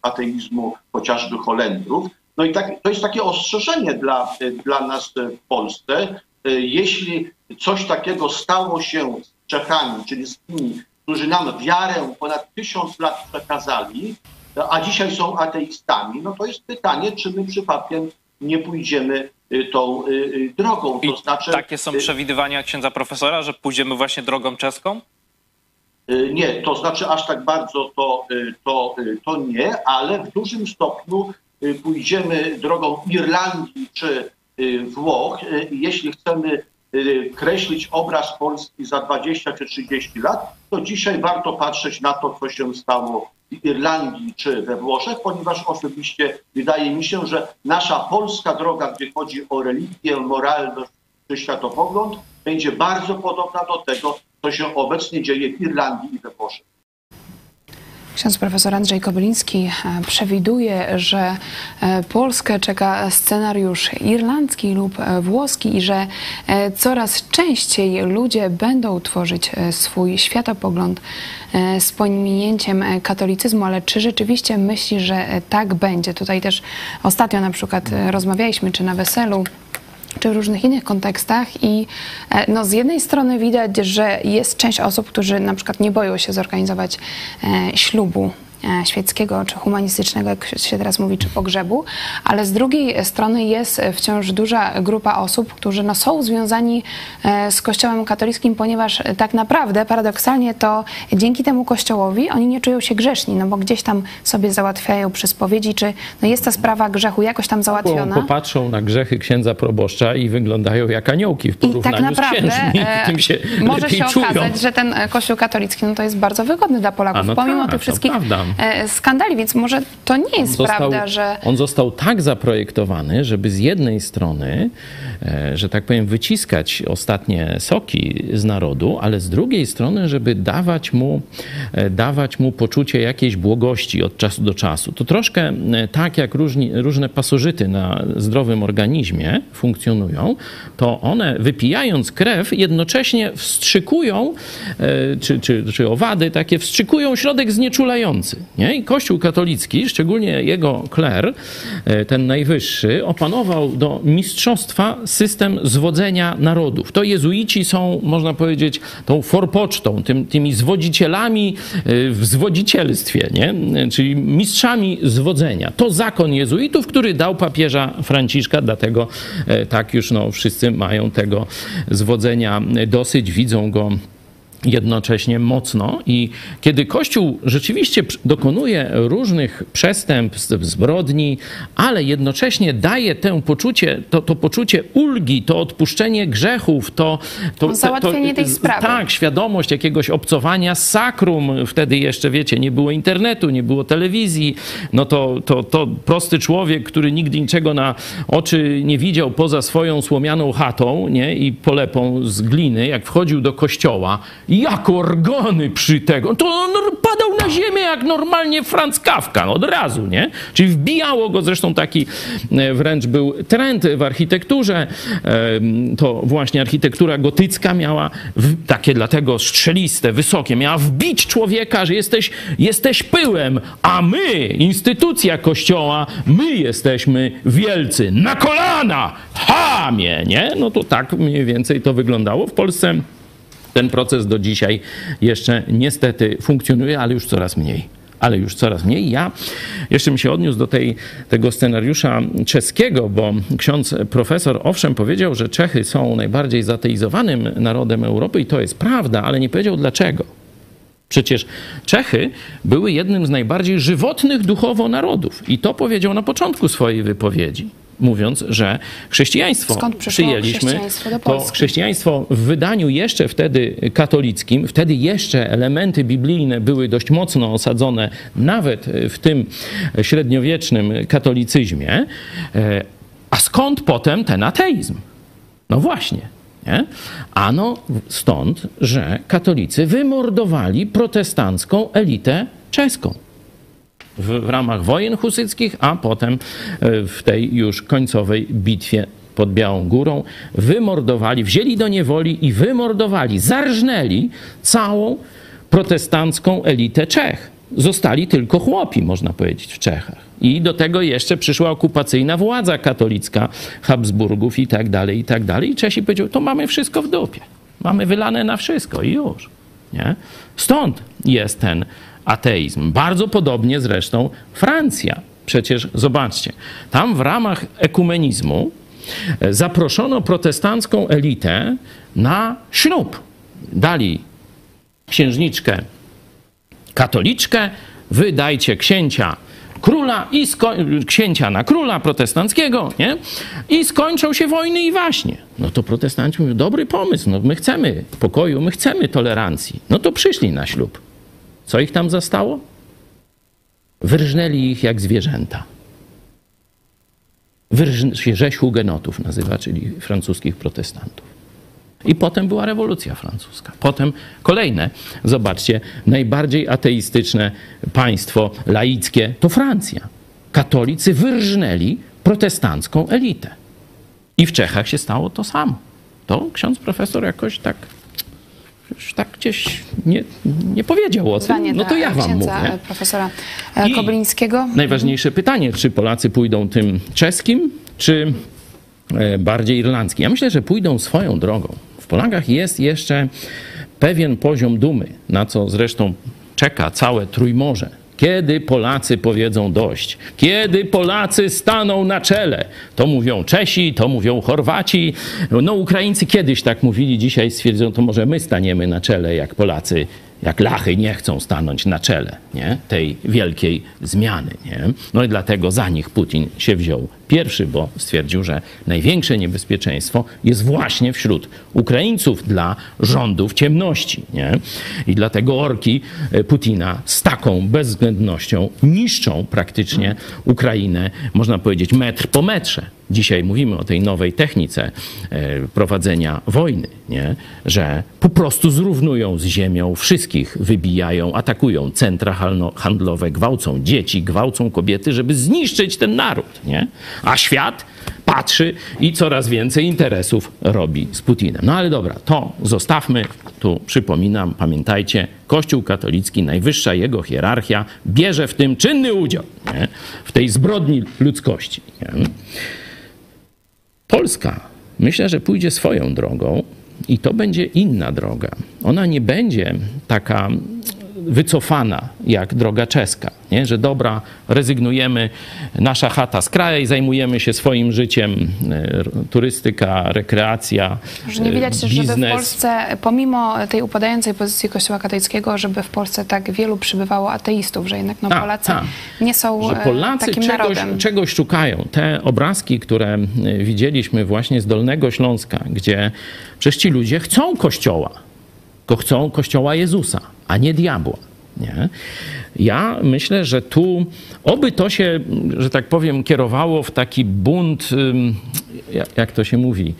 ateizmu chociażby Holendrów. No i tak, to jest takie ostrzeżenie dla, dla nas w Polsce, jeśli coś takiego stało się z Czechami, czyli z tymi, którzy nam wiarę ponad tysiąc lat przekazali, a dzisiaj są ateistami, no to jest pytanie, czy my przypadkiem nie pójdziemy e, tą e, drogą. To znaczy, takie są przewidywania księdza profesora, że pójdziemy właśnie drogą czeską? Nie, to znaczy aż tak bardzo to, to, to nie, ale w dużym stopniu pójdziemy drogą Irlandii czy Włoch, y, jeśli chcemy y, kreślić obraz Polski za 20 czy 30 lat, to dzisiaj warto patrzeć na to, co się stało w Irlandii czy we Włoszech, ponieważ osobiście wydaje mi się, że nasza polska droga, gdy chodzi o religię, moralność czy światopogląd, będzie bardzo podobna do tego, co się obecnie dzieje w Irlandii i we Włoszech. Ksiądz profesor Andrzej Kobyliński e, przewiduje, że e, Polskę czeka scenariusz irlandzki lub e, włoski i że coraz częściej ludzie będą tworzyć swój światopogląd z pominięciem katolicyzmu, ale czy rzeczywiście myśli, że tak będzie? Tutaj też ostatnio na przykład rozmawialiśmy, czy na weselu czy w różnych innych kontekstach i e, no, z jednej strony widać, że jest część osób, którzy na przykład nie boją się zorganizować e, ślubu świeckiego czy humanistycznego, jak się teraz mówi, czy pogrzebu, ale z drugiej strony jest wciąż duża grupa osób, którzy no, są związani e, z Kościołem katolickim, ponieważ e, tak naprawdę paradoksalnie to dzięki temu Kościołowi oni nie czują się grzeszni, no bo gdzieś tam sobie załatwiają przy spowiedzi, czy no, jest ta sprawa grzechu jakoś tam załatwiona. Popatrzą na grzechy księdza proboszcza i wyglądają jak aniołki w I porównaniu tak naprawdę z księżmi. e, Tym się może się czują. okazać, że ten e, Kościół katolicki no to jest bardzo wygodny dla Polaków, A, no pomimo tak, tych wszystkich prawda. E, skandali, więc może to nie jest prawda, że on został tak zaprojektowany, żeby z jednej strony, e, że tak powiem, wyciskać ostatnie soki z narodu, ale z drugiej strony, żeby dawać mu, e, dawać mu poczucie jakiejś błogości od czasu do czasu. To troszkę tak, jak różni, różne pasożyty na zdrowym organizmie funkcjonują, to one wypijając krew jednocześnie wstrzykują, czy, czy, czy owady takie, wstrzykują środek znieczulający. Nie? I Kościół katolicki, szczególnie jego kler, e, ten najwyższy, opanował do mistrzostwa system zwodzenia narodów. To jezuici są, można powiedzieć, tą forpocztą, tym, tymi zwodzicielami e, w zwodzicielstwie, nie? czyli mistrzami zwodzenia. To zakon jezuitów, który dał papieża Franciszka, dlatego e, tak już no, wszyscy mają tego zwodzenia dosyć, widzą go jednocześnie mocno i kiedy Kościół rzeczywiście dokonuje różnych przestępstw, zbrodni, ale jednocześnie daje tę poczucie, to, to poczucie ulgi, to odpuszczenie grzechów, to, to, No, załatwienie tej z- sprawy. Tak, świadomość jakiegoś obcowania z sakrum. Wtedy jeszcze, wiecie, nie było internetu, nie było telewizji. No to, to, to prosty człowiek, który nigdy niczego na oczy nie widział poza swoją słomianą chatą nie? i polepą z gliny, jak wchodził do kościoła, jak organy przy tego, to on padał na ziemię jak normalnie Franz Kafka, no od razu, nie? Czyli wbijało go, zresztą taki e, wręcz był trend w architekturze, em, to właśnie architektura gotycka miała takie dlatego strzeliste, wysokie, miała wbić człowieka, że jesteś, jesteś pyłem, a my, instytucja kościoła, my jesteśmy wielcy, na kolana, hamie, nie? No to tak mniej więcej to wyglądało w Polsce. Ten proces do dzisiaj jeszcze niestety funkcjonuje, ale już coraz mniej. Ale już coraz mniej. Ja jeszcze bym się odniósł do tej, tego scenariusza czeskiego, bo ksiądz profesor owszem powiedział, że Czechy są najbardziej zateizowanym narodem Europy i to jest prawda, ale nie powiedział dlaczego. Przecież Czechy były jednym z najbardziej żywotnych duchowo narodów i to powiedział na początku swojej wypowiedzi. Mówiąc, że chrześcijaństwo przyjęliśmy, chrześcijaństwo Polski? chrześcijaństwo w wydaniu jeszcze wtedy katolickim, wtedy jeszcze elementy biblijne były dość mocno osadzone, nawet w tym średniowiecznym katolicyzmie. E, A skąd potem ten ateizm? No właśnie. Nie? Ano stąd, że katolicy wymordowali protestancką elitę czeską w, w ramach wojen husyckich, a potem e, w tej już końcowej bitwie pod Białą Górą wymordowali, wzięli do niewoli i wymordowali, zarżnęli całą protestancką elitę Czech. Zostali tylko chłopi, można powiedzieć, w Czechach. I do tego jeszcze przyszła okupacyjna władza katolicka Habsburgów i tak dalej, i tak dalej. I Czesi powiedzieli, to mamy wszystko w dupie. Mamy wylane na wszystko i już. Nie? Stąd jest ten ateizm. Bardzo podobnie zresztą Francja. Przecież zobaczcie, tam w ramach ekumenizmu e, zaproszono protestancką elitę na ślub. Dali księżniczkę katoliczkę, wy dajcie księcia króla i księcia na króla protestanckiego, nie? I skończą się wojny i waśnie. No to protestanci mówią, dobry pomysł, no my chcemy pokoju, my chcemy tolerancji. No to przyszli na ślub. Co ich tam zastało? Wyrżnęli ich jak zwierzęta. Rzeź hugenotów nazywa, czyli francuskich protestantów. I potem była rewolucja francuska. Potem kolejne, zobaczcie, najbardziej ateistyczne państwo laickie to Francja. Katolicy wyrżnęli protestancką elitę. I w Czechach się stało to samo. To ksiądz profesor jakoś tak, już tak gdzieś nie, nie powiedział o tym. No to ja wam mówię. profesora e, I Koblińskiego. Najważniejsze pytanie, czy Polacy pójdą tym czeskim, czy e, bardziej irlandzki. Ja myślę, że pójdą swoją drogą. W Polakach jest jeszcze pewien poziom dumy, na co zresztą czeka całe Trójmorze. Kiedy Polacy powiedzą dość? Kiedy Polacy staną na czele? To mówią Czesi, to mówią Chorwaci. No Ukraińcy kiedyś tak mówili, dzisiaj stwierdzą, to może my staniemy na czele, jak Polacy jak lachy nie chcą stanąć na czele nie? tej wielkiej zmiany. Nie? No i dlatego za nich Putin się wziął pierwszy, bo stwierdził, że największe niebezpieczeństwo jest właśnie wśród Ukraińców dla rządów ciemności. Nie? I dlatego orki e, Putina z taką bezwzględnością niszczą praktycznie Ukrainę, można powiedzieć, metr po metrze. Dzisiaj mówimy o tej nowej technice e, prowadzenia wojny, nie? że po prostu zrównują z ziemią, wszystkich wybijają, atakują centra handlowe, gwałcą dzieci, gwałcą kobiety, żeby zniszczyć ten naród. Nie? A świat patrzy i coraz więcej interesów robi z Putinem. No ale dobra, to zostawmy. Tu przypominam, pamiętajcie, Kościół katolicki, najwyższa jego hierarchia, bierze w tym czynny udział, nie? w tej zbrodni ludzkości. Nie? Polska myślę, że pójdzie swoją drogą i to będzie inna droga. Ona nie będzie taka wycofana jak droga czeska, nie? że dobra, rezygnujemy, nasza chata z kraju, zajmujemy się swoim życiem, e, turystyka, rekreacja, Że nie widać też, żeby w Polsce, pomimo tej upadającej pozycji Kościoła katolickiego, żeby w Polsce tak wielu przybywało ateistów, że jednak no, Tak, Polacy tak. nie są że e, Polacy takim czegoś, narodem. czegoś szukają. Te obrazki, które e, widzieliśmy właśnie z Dolnego Śląska, gdzie przecież ci ludzie chcą kościoła, chcą kościoła Jezusa, a nie diabła. Nie? Ja myślę, że tu oby to się, że tak powiem, kierowało w taki bunt, jak- to się mówi,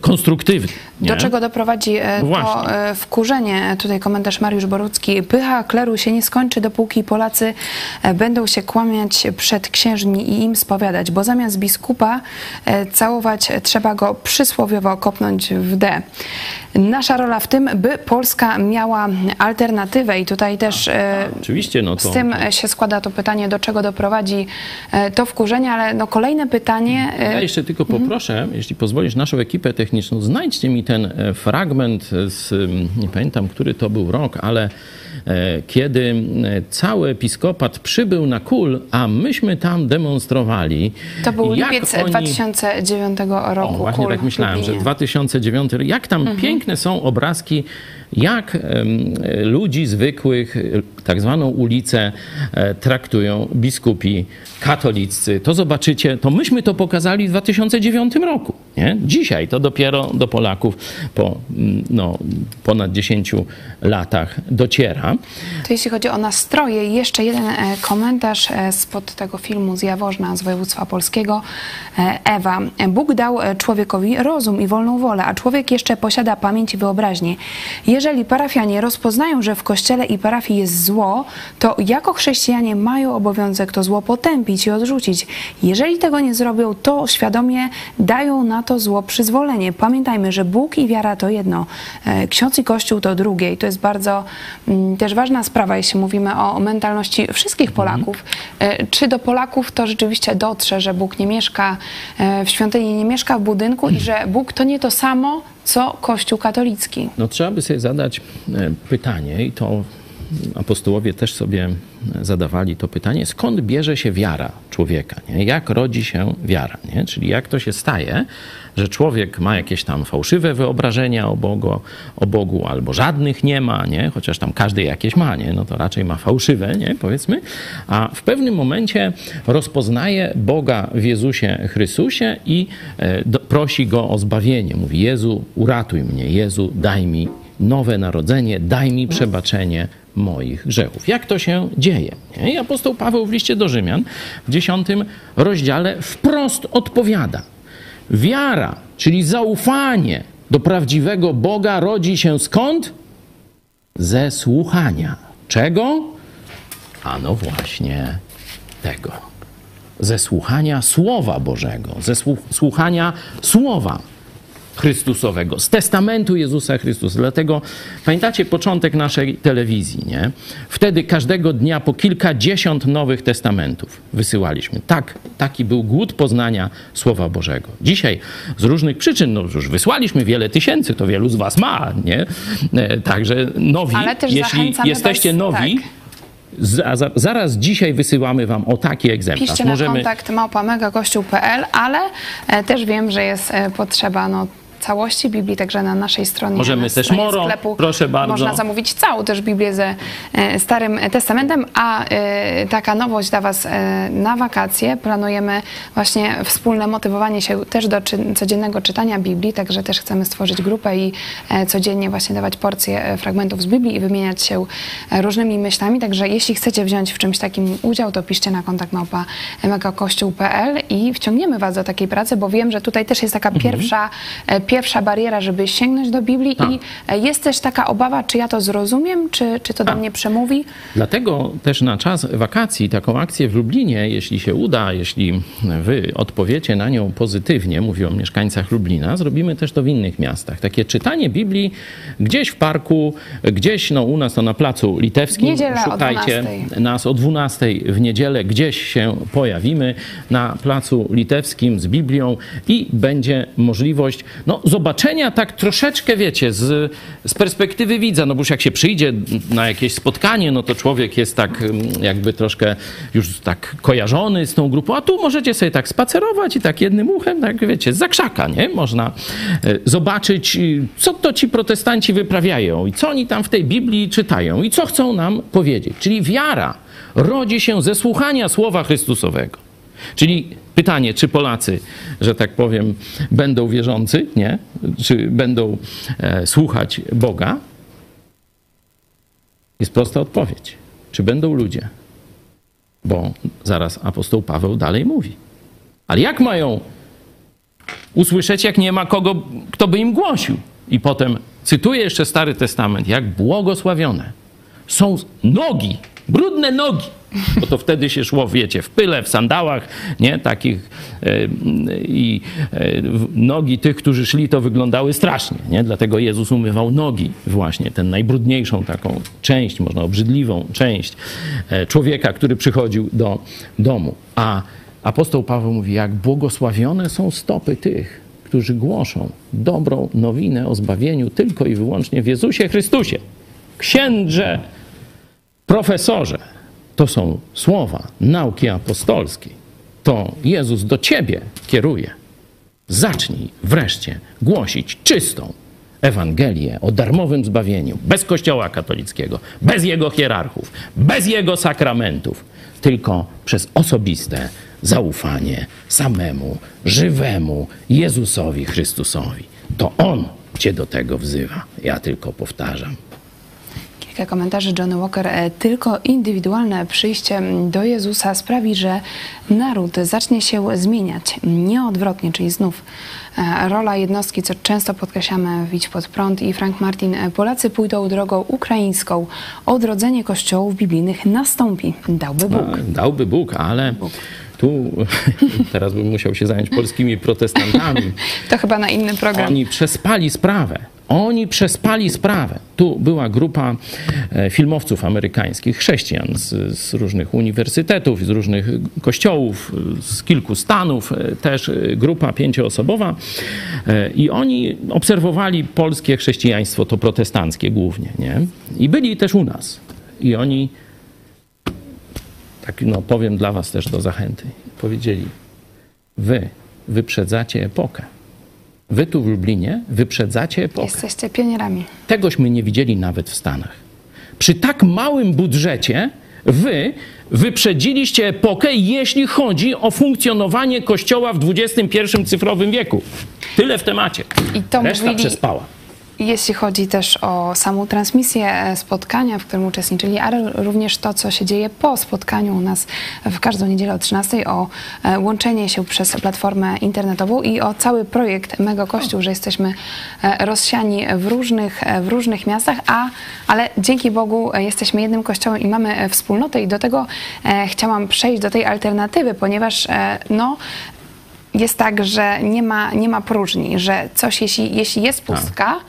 konstruktywny. Nie? Do czego doprowadzi e, to Właśnie. e, wkurzenie? Tutaj komentarz Mariusz Borucki. Pycha kleru się nie skończy, dopóki Polacy e, będą się kłamiać przed księżmi i im spowiadać, bo zamiast biskupa e, całować trzeba go przysłowiowo kopnąć w D. Nasza rola w tym, by Polska miała alternatywę i tutaj też e, Oczywiście, no to... z tym się składa to pytanie, do czego doprowadzi e, to wkurzenie, ale no kolejne pytanie... e, Ja jeszcze tylko poproszę, jeśli pozwolisz, naszą ekipę techniczną, znajdźcie mi ten e, fragment z, m, nie pamiętam, który to był rok, ale kiedy e, cały episkopat przybył na kul, a myśmy tam demonstrowali. To był lipiec oni- 2009 roku. O, właśnie kul tak myślałem, że Lublinie. 2009, jak tam Mhm. piękne są obrazki, jak ludzi zwykłych, e, tak zwaną ulicę e, traktują biskupi katoliccy. To zobaczycie, to myśmy to pokazali w 2009 roku. Nie? Dzisiaj to dopiero do Polaków po mm, no, ponad 10 latach dociera. To jeśli chodzi o nastroje, jeszcze jeden e, komentarz e, spod tego filmu z Jaworzna z województwa polskiego. E, Ewa, Bóg dał człowiekowi rozum i wolną wolę, a człowiek jeszcze posiada pamięć i wyobraźnię. Jeżeli parafianie rozpoznają, że w kościele i parafii jest zło, to jako chrześcijanie mają obowiązek to zło potępić i odrzucić. Jeżeli tego nie zrobią, to świadomie dają na to zło przyzwolenie. Pamiętajmy, że Bóg i wiara to jedno, ksiądz i kościół to drugie i to jest bardzo mm, też ważna sprawa, jeśli mówimy o mentalności wszystkich Polaków. E, Czy do Polaków to rzeczywiście dotrze, że Bóg nie mieszka e, w świątyni, nie mieszka w budynku i że Bóg to nie to samo, co Kościół katolicki? No trzeba by sobie zadać e, pytanie i to apostołowie też sobie zadawali to pytanie, skąd bierze się wiara człowieka, nie? jak rodzi się wiara, nie? czyli jak to się staje, że człowiek ma jakieś tam fałszywe wyobrażenia o Bogu, o Bogu albo żadnych nie ma, nie? chociaż tam każdy jakieś ma, nie? no to raczej ma fałszywe, nie? powiedzmy, a w pewnym momencie rozpoznaje Boga w Jezusie Chrystusie i e, prosi Go o zbawienie. Mówi, Jezu, uratuj mnie, Jezu, daj mi nowe narodzenie, daj mi przebaczenie moich grzechów. Jak to się dzieje? I apostoł Paweł w liście do Rzymian w dziesiątym rozdziale wprost odpowiada. Wiara, czyli zaufanie do prawdziwego Boga rodzi się skąd? Ze słuchania. Czego? Ano właśnie tego. Ze słuchania Słowa Bożego, ze słu- słuchania Słowa Chrystusowego, z testamentu Jezusa Chrystusa. Dlatego pamiętacie początek naszej telewizji, nie? Wtedy każdego dnia po kilkadziesiąt nowych testamentów wysyłaliśmy. Tak, taki był głód poznania Słowa Bożego. Dzisiaj z różnych przyczyn, no już wysłaliśmy wiele tysięcy, to wielu z was ma, nie? E, Także nowi, Ale też jeśli jesteście was- nowi, tak. za, za, zaraz dzisiaj wysyłamy wam o taki egzemplarz. Piszcie na kontakt małpa.megakościół.pl, ale e, też wiem, że jest e, potrzeba no, całości Biblii, także na naszej stronie Możemy na też Moro, sklepu proszę bardzo. Można zamówić całą też Biblię ze e, Starym Testamentem, a e, taka nowość dla Was e, na wakacje. Planujemy właśnie wspólne motywowanie się też do codziennego czytania Biblii, także też chcemy stworzyć grupę i codziennie właśnie dawać porcje fragmentów z Biblii i wymieniać się różnymi myślami, także jeśli chcecie wziąć w czymś takim udział, to piszcie na kontakt małpa megakościół.pl i wciągniemy Was do takiej pracy, bo wiem, że tutaj też jest taka Mhm. pierwsza, pierwsza bariera, żeby sięgnąć do Biblii Tak. i e, jest też taka obawa, czy ja to zrozumiem, czy, czy to do Tak. mnie przemówi. Dlatego też na czas wakacji taką akcję w Lublinie, jeśli się uda, jeśli wy odpowiecie na nią pozytywnie, mówię o mieszkańcach Lublina, zrobimy też to w innych miastach. Takie czytanie Biblii gdzieś w parku, gdzieś no, u nas to na placu litewskim. Niedziela o Szukajcie 12. nas o 12 w niedzielę, gdzieś się pojawimy na placu litewskim z Biblią i będzie możliwość no, zobaczenia tak troszeczkę, wiecie, z, z perspektywy widza, no bo już jak się przyjdzie na jakieś spotkanie, no to człowiek jest tak mm, jakby troszkę już tak kojarzony z tą grupą, a tu możecie sobie tak spacerować i tak jednym uchem, tak wiecie, z zakrzaka, nie? Można e, zobaczyć, y, co to ci protestanci wyprawiają i co oni tam w tej Biblii czytają i co chcą nam powiedzieć. Czyli wiara rodzi się ze słuchania Słowa Chrystusowego. Czyli pytanie, czy Polacy, że tak powiem, będą wierzący, nie? Czy będą e, słuchać Boga? Jest prosta odpowiedź. Czy będą ludzie? Bo zaraz apostoł Paweł dalej mówi. Ale jak mają usłyszeć, jak nie ma kogo, kto by im głosił? I potem cytuję jeszcze Stary Testament, jak błogosławione są nogi, brudne nogi. Bo to wtedy się szło, wiecie, w pyle, w sandałach, nie? Takich e, i e, nogi tych, którzy szli, to wyglądały strasznie, nie? Dlatego Jezus umywał nogi właśnie, tę najbrudniejszą taką część, można obrzydliwą część e, człowieka, który przychodził do domu. A apostoł Paweł mówi, jak błogosławione są stopy tych, którzy głoszą dobrą nowinę o zbawieniu tylko i wyłącznie w Jezusie Chrystusie. Księdrze, profesorze, to są słowa nauki apostolskiej. To Jezus do ciebie kieruje. Zacznij wreszcie głosić czystą Ewangelię o darmowym zbawieniu, bez Kościoła katolickiego, bez jego hierarchów, bez jego sakramentów, tylko przez osobiste zaufanie samemu, żywemu Jezusowi Chrystusowi. To On cię do tego wzywa. Ja tylko powtarzam. Kilka komentarzy Johnny Walker. E, Tylko indywidualne przyjście do Jezusa sprawi, że naród zacznie się zmieniać, nie odwrotnie, czyli znów e, rola jednostki, co często podkreślamy w Idź pod prąd i Frank Martin. e, Polacy pójdą drogą ukraińską. Odrodzenie kościołów biblijnych nastąpi. Dałby Bóg. A, Dałby Bóg, ale tu teraz bym musiał się zająć polskimi protestantami. To chyba na inny program. Oni przespali sprawę. Oni przespali sprawę. Tu była grupa e, filmowców amerykańskich, chrześcijan z, z różnych uniwersytetów, z różnych kościołów, z kilku stanów, e, też e, grupa pięcioosobowa. I oni obserwowali polskie chrześcijaństwo, to protestanckie głównie, nie? I byli też u nas. I oni, tak no powiem dla was też do zachęty, powiedzieli, wy wyprzedzacie epokę. Wy tu w Lublinie wyprzedzacie epokę. Jesteście pionierami. Tegośmy nie widzieli nawet w Stanach. Przy tak małym budżecie wy wyprzedziliście epokę, jeśli chodzi o funkcjonowanie Kościoła w XXI cyfrowym wieku. Tyle w temacie. I to Reszta mówili- przespała. Jeśli chodzi też o samą transmisję e, spotkania, w którym uczestniczyli, ale również to, co się dzieje po spotkaniu u nas w każdą niedzielę o 13, o e, łączenie się przez platformę internetową i o cały projekt Mego Kościół, że jesteśmy e, rozsiani w różnych, w różnych miastach, a, ale dzięki Bogu jesteśmy jednym kościołem i mamy wspólnotę i do tego chciałam przejść do tej alternatywy, ponieważ no, jest tak, że nie ma, nie ma próżni, że coś, jeśli, jeśli jest pustka e,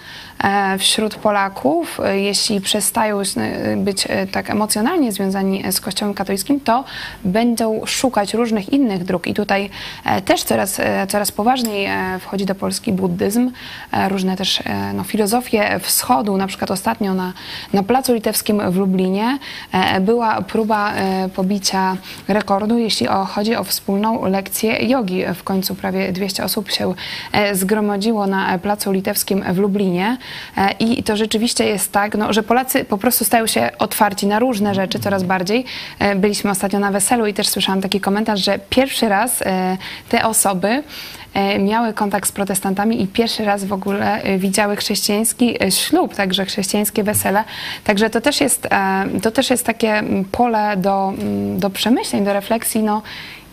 wśród Polaków, e, jeśli przestają e, być e, tak emocjonalnie związani z Kościołem katolickim, to będą szukać różnych innych dróg. I tutaj e, też coraz, e, coraz poważniej e, wchodzi do Polski buddyzm, e, różne też e, no, filozofie wschodu, na przykład ostatnio na, na Placu Litewskim w Lublinie e, była próba e, pobicia rekordu, jeśli chodzi o wspólną lekcję jogi. W końcu prawie 200 osób się e, zgromadziło na Placu Litewskim w Lublinie E, i to rzeczywiście jest tak, no, że Polacy po prostu stają się otwarci na różne rzeczy coraz bardziej. E, Byliśmy ostatnio na weselu i też słyszałam taki komentarz, że pierwszy raz e, te osoby e, miały kontakt z protestantami i pierwszy raz w ogóle e, widziały chrześcijański e, ślub, także chrześcijańskie wesele. Także to też jest, e, to też jest takie mm, pole do, mm, do przemyśleń, do refleksji, no,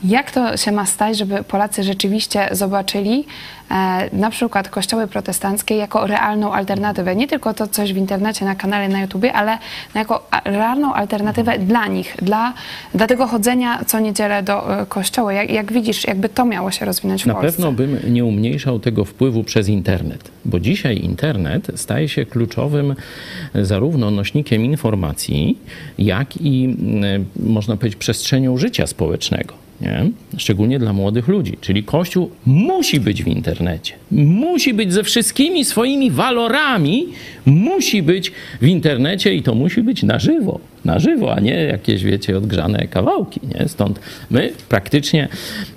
jak to się ma stać, żeby Polacy rzeczywiście zobaczyli e, na przykład kościoły protestanckie jako realną alternatywę? Nie tylko to coś w internecie, na kanale, na YouTubie, ale jako realną alternatywę dla nich, dla, dla tego chodzenia co niedzielę do e, kościoła. Jak, jak widzisz, jakby to miało się rozwinąć w Na Polsce? pewno bym nie umniejszał tego wpływu przez internet, bo dzisiaj internet staje się kluczowym e, zarówno nośnikiem informacji, jak i mm, można powiedzieć przestrzenią życia społecznego. Nie? Szczególnie dla młodych ludzi. Czyli Kościół musi być w internecie. Musi być ze wszystkimi swoimi walorami, musi być w internecie i to musi być na żywo. Na żywo, a nie jakieś, wiecie, odgrzane kawałki. Nie? Stąd my praktycznie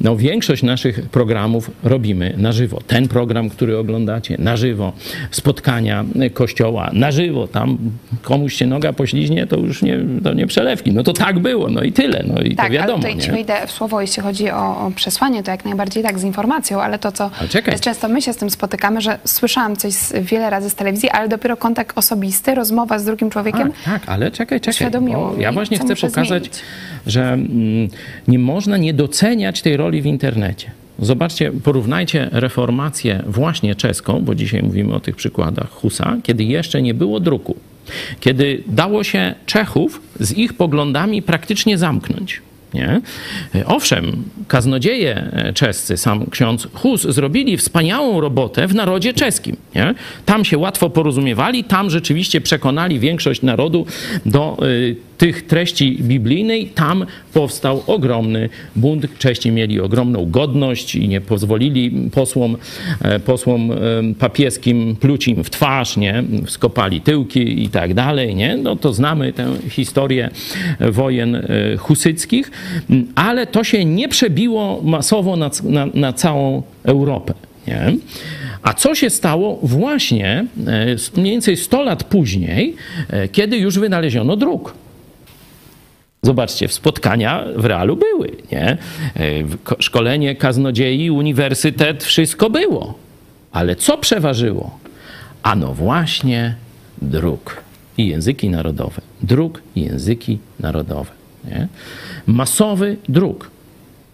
no, większość naszych programów robimy na żywo. Ten program, który oglądacie, na żywo. Spotkania kościoła, na żywo. Tam komuś się noga pośliźnie, to już nie, to nie przelewki. No to tak było, no i tyle. No i Tak, to wiadomo. ale tutaj nie? ci w słowo, jeśli chodzi o, o przesłanie, to jak najbardziej tak z informacją, ale to, co Ale często my się z tym spotykamy, że słyszałam coś wiele razy z telewizji, ale dopiero kontakt osobisty, rozmowa z drugim człowiekiem, Tak, tak, ale czekaj, czekaj. Uświadomiło Bo mi, ja właśnie chcę pokazać, zmienić. że mm, nie można nie doceniać tej roli w internecie. Zobaczcie, porównajcie reformację właśnie czeską, bo dzisiaj mówimy o tych przykładach Husa, kiedy jeszcze nie było druku. Kiedy dało się Czechów z ich poglądami praktycznie zamknąć. Nie? Owszem, kaznodzieje czescy, sam ksiądz Hus, zrobili wspaniałą robotę w narodzie czeskim. Nie? Tam się łatwo porozumiewali, tam rzeczywiście przekonali większość narodu do y, tych treści biblijnej. Tam powstał ogromny bunt. Czesi mieli ogromną godność i nie pozwolili posłom, e, posłom e, papieskim pluć im w twarz, nie? skopali tyłki i tak dalej. Nie? No to znamy tę historię wojen e, husyckich, m, ale to się nie przebiło masowo na, na, na całą Europę. Nie? A co się stało właśnie mniej więcej 100 lat później, kiedy już wynaleziono druk? Zobaczcie, spotkania w realu były, nie? E, Szkolenie kaznodziei, uniwersytet, wszystko było. Ale co przeważyło? Ano właśnie druk i języki narodowe. Druk i języki narodowe. Nie? Masowy druk.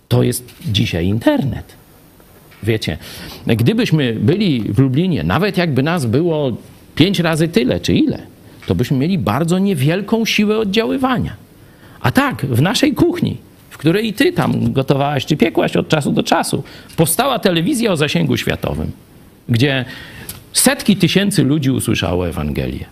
To jest dzisiaj internet. Wiecie, gdybyśmy byli w Lublinie, nawet jakby nas było pięć razy tyle, czy ile, to byśmy mieli bardzo niewielką siłę oddziaływania. A tak, w naszej kuchni, w której ty tam gotowałaś czy piekłaś od czasu do czasu, powstała telewizja o zasięgu światowym, gdzie setki tysięcy ludzi usłyszało Ewangelię,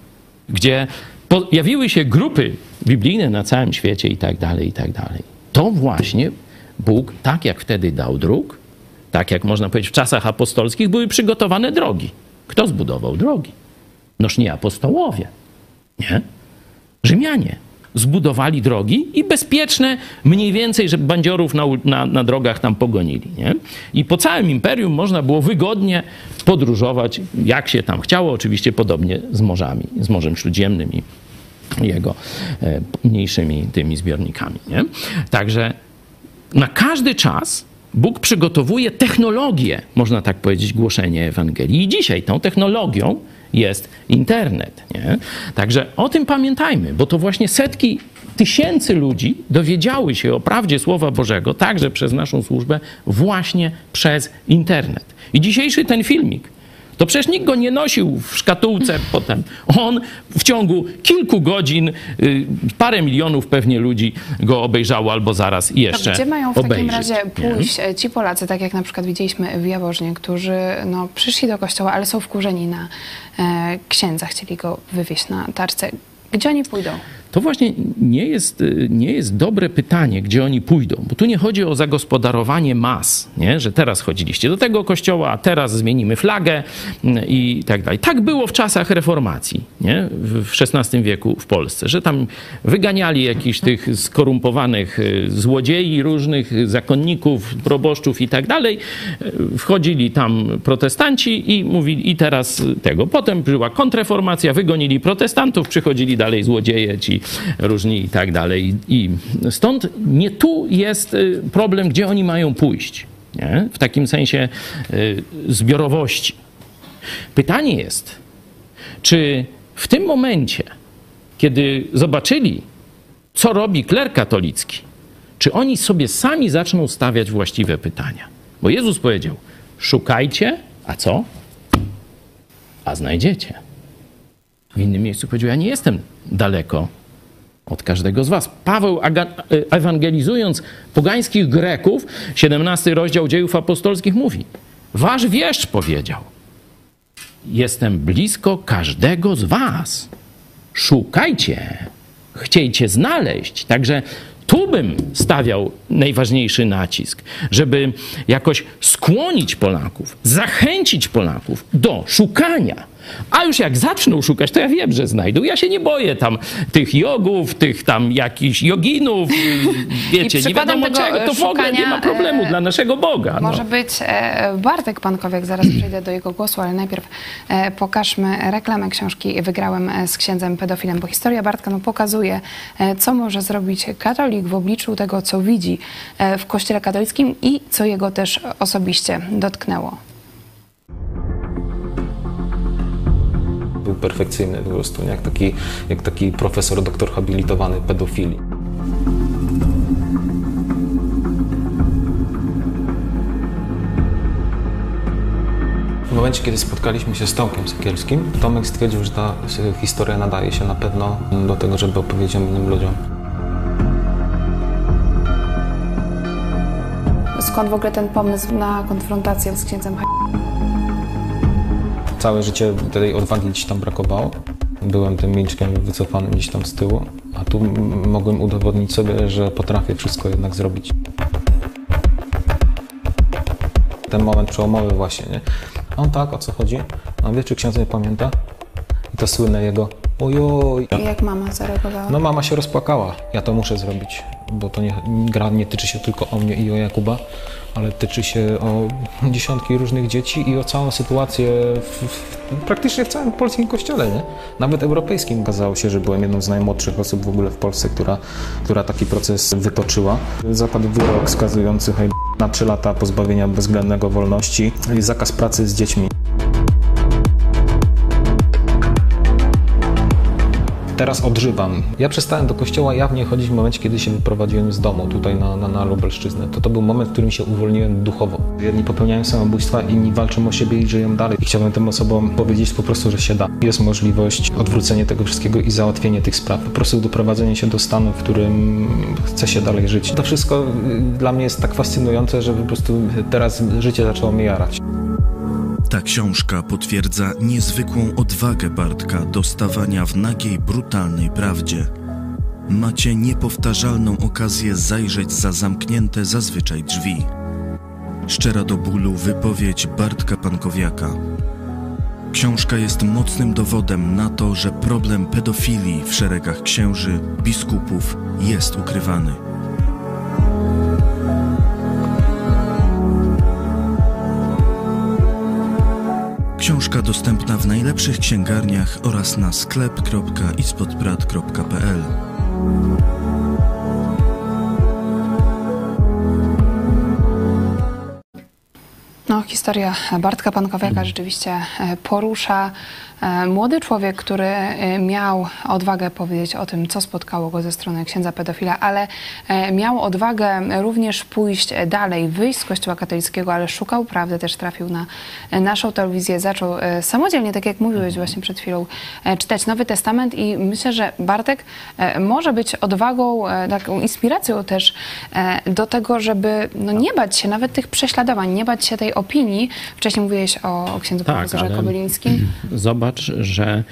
gdzie pojawiły się grupy biblijne na całym świecie i tak dalej, i tak dalej. To właśnie Bóg, tak jak wtedy dał dróg, tak jak można powiedzieć w czasach apostolskich, były przygotowane drogi. Kto zbudował drogi? Noż nie apostołowie, nie? Rzymianie zbudowali drogi i bezpieczne mniej więcej, żeby bandziorów na, na, na drogach tam pogonili. Nie? I po całym imperium można było wygodnie podróżować, jak się tam chciało, oczywiście podobnie z morzami, z Morzem Śródziemnym i jego e, mniejszymi tymi zbiornikami. Nie? Także na każdy czas Bóg przygotowuje technologię, można tak powiedzieć, głoszenia Ewangelii. I dzisiaj tą technologią jest internet. Nie? Także o tym pamiętajmy, bo to właśnie setki tysięcy ludzi dowiedziały się o prawdzie Słowa Bożego, także przez naszą służbę, właśnie przez internet. I dzisiejszy ten filmik To przecież nikt go nie nosił w szkatułce potem. On w ciągu kilku godzin y, parę milionów pewnie ludzi go obejrzało albo zaraz To jeszcze gdzie mają w takim obejrzy, razie nie? pójść e, ci Polacy, tak jak na przykład widzieliśmy w Jaworznie, którzy no, przyszli do kościoła, ale są wkurzeni na e, księdza, chcieli go wywieźć na tarce. Gdzie oni pójdą? To właśnie nie jest, y, nie jest dobre pytanie, gdzie oni pójdą, bo tu nie chodzi o zagospodarowanie mas, nie? że teraz chodziliście do tego kościoła, a teraz zmienimy flagę mm, i tak dalej. Tak było w czasach reformacji nie? w XVI wieku w Polsce, że tam wyganiali jakichś tych skorumpowanych y, złodziei, różnych zakonników, proboszczów i tak dalej. Y, Wchodzili tam protestanci i mówili, i teraz tego. Potem była kontreformacja, wygonili protestantów, przychodzili dalej złodzieje, ci różni i tak dalej. I stąd nie tu jest y, problem, gdzie oni mają pójść. Nie? W takim sensie y, zbiorowości. Pytanie jest, czy w tym momencie, kiedy zobaczyli, co robi kler katolicki, czy oni sobie sami zaczną stawiać właściwe pytania? Bo Jezus powiedział: Szukajcie, a co? A znajdziecie. W innym miejscu powiedział: Ja nie jestem daleko od każdego z was. Paweł e, ewangelizując pogańskich Greków, 17 rozdział dziejów apostolskich mówi: Wasz wieszcz powiedział: Jestem blisko każdego z was. Szukajcie, chciejcie znaleźć. Także tu bym stawiał najważniejszy nacisk, żeby jakoś skłonić Polaków, zachęcić Polaków do szukania. A już jak zaczną szukać, to ja wiem, że znajdą. Ja się nie boję tam tych jogów, tych tam jakichś joginów, wiecie, nie wiadomo czego. To w ogóle nie ma problemu e, dla naszego Boga. No. Może być e, Bartek Pankowiak, zaraz przejdę do jego głosu, ale najpierw e, pokażmy reklamę książki Wygrałem e, z księdzem pedofilem, bo historia Bartka no, pokazuje, e, co może zrobić katolik w obliczu tego, co widzi e, w kościele katolickim i co jego też osobiście dotknęło. Był perfekcyjny po prostu, jak taki, jak taki profesor, doktor habilitowany pedofilii. W momencie, kiedy spotkaliśmy się z Tomkiem Sekielskim, Tomek stwierdził, że ta historia nadaje się na pewno do tego, żeby opowiedzieć innym ludziom. Skąd w ogóle ten pomysł na konfrontację z księdzem Całe życie tej odwagi gdzieś tam brakowało. Byłem tym milczkiem wycofanym gdzieś tam z tyłu, a tu mogłem udowodnić sobie, że potrafię wszystko jednak zrobić. Ten moment przełomowy właśnie, nie? A on tak, o co chodzi? A wie, czy ksiądz nie pamięta? I to słynne jego ojoj. I jak mama zareagowała? No mama się rozpłakała. Ja to muszę zrobić, bo to nie, gra nie tyczy się tylko o mnie i o Jakuba, ale tyczy się o dziesiątki różnych dzieci i o całą sytuację w, w, praktycznie w całym polskim kościele, nie? Nawet europejskim. Okazało się, że byłem jedną z najmłodszych osób w ogóle w Polsce, która, która taki proces wytoczyła. Zapadł wyrok skazujący na 3 lata pozbawienia bezwzględnego wolności i zakaz pracy z dziećmi. Teraz odżywam. Ja przestałem do kościoła jawnie chodzić w momencie, kiedy się wyprowadziłem z domu tutaj na, na, na Lubelszczyznę. To to był moment, w którym się uwolniłem duchowo. Jedni popełniają samobójstwa, inni walczą o siebie i żyją dalej. I chciałbym tym osobom powiedzieć po prostu, że się da. Jest możliwość odwrócenia tego wszystkiego i załatwienia tych spraw. Po prostu doprowadzenie się do stanu, w którym chce się dalej żyć. To wszystko y, dla mnie jest tak fascynujące, że po prostu teraz życie zaczęło mnie jarać. Ta książka potwierdza niezwykłą odwagę Bartka do stawania w nagiej, brutalnej prawdzie. Macie niepowtarzalną okazję zajrzeć za zamknięte zazwyczaj drzwi. Szczera do bólu wypowiedź Bartka Pankowiaka. Książka jest mocnym dowodem na to, że problem pedofilii w szeregach księży, biskupów jest ukrywany. Książka dostępna w najlepszych księgarniach oraz na sklep.ispodbrat.pl. No, historia Bartka Pankowiaka rzeczywiście e, porusza. E, młody człowiek, który e, miał odwagę powiedzieć o tym, co spotkało go ze strony księdza pedofila, ale e, miał odwagę również pójść dalej, wyjść z kościoła katolickiego, ale szukał prawdy, też trafił na naszą telewizję, zaczął samodzielnie, tak jak mówiłeś właśnie przed chwilą, czytać Nowy Testament i myślę, że Bartek może być odwagą, taką inspiracją też do tego, żeby no, nie bać się nawet tych prześladowań, nie bać się tej opinii. Wcześniej mówiłeś o, o księdzu Tak, profesorze Kobylińskim. Zobacz, że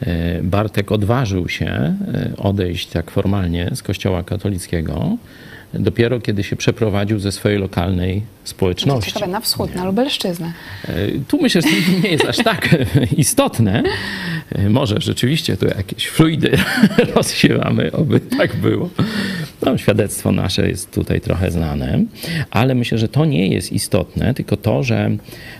e, Bartek odważył się e, odejść tak formalnie z kościoła katolickiego dopiero kiedy się przeprowadził ze swojej lokalnej społeczności. ciekawe, na wschód, na Lubelszczyznę. E, Tu myślę, że to nie jest aż tak istotne. Może rzeczywiście tu jakieś fluidy rozsiewamy, oby tak było. No, świadectwo nasze jest tutaj trochę znane, ale myślę, że to nie jest istotne, tylko to, że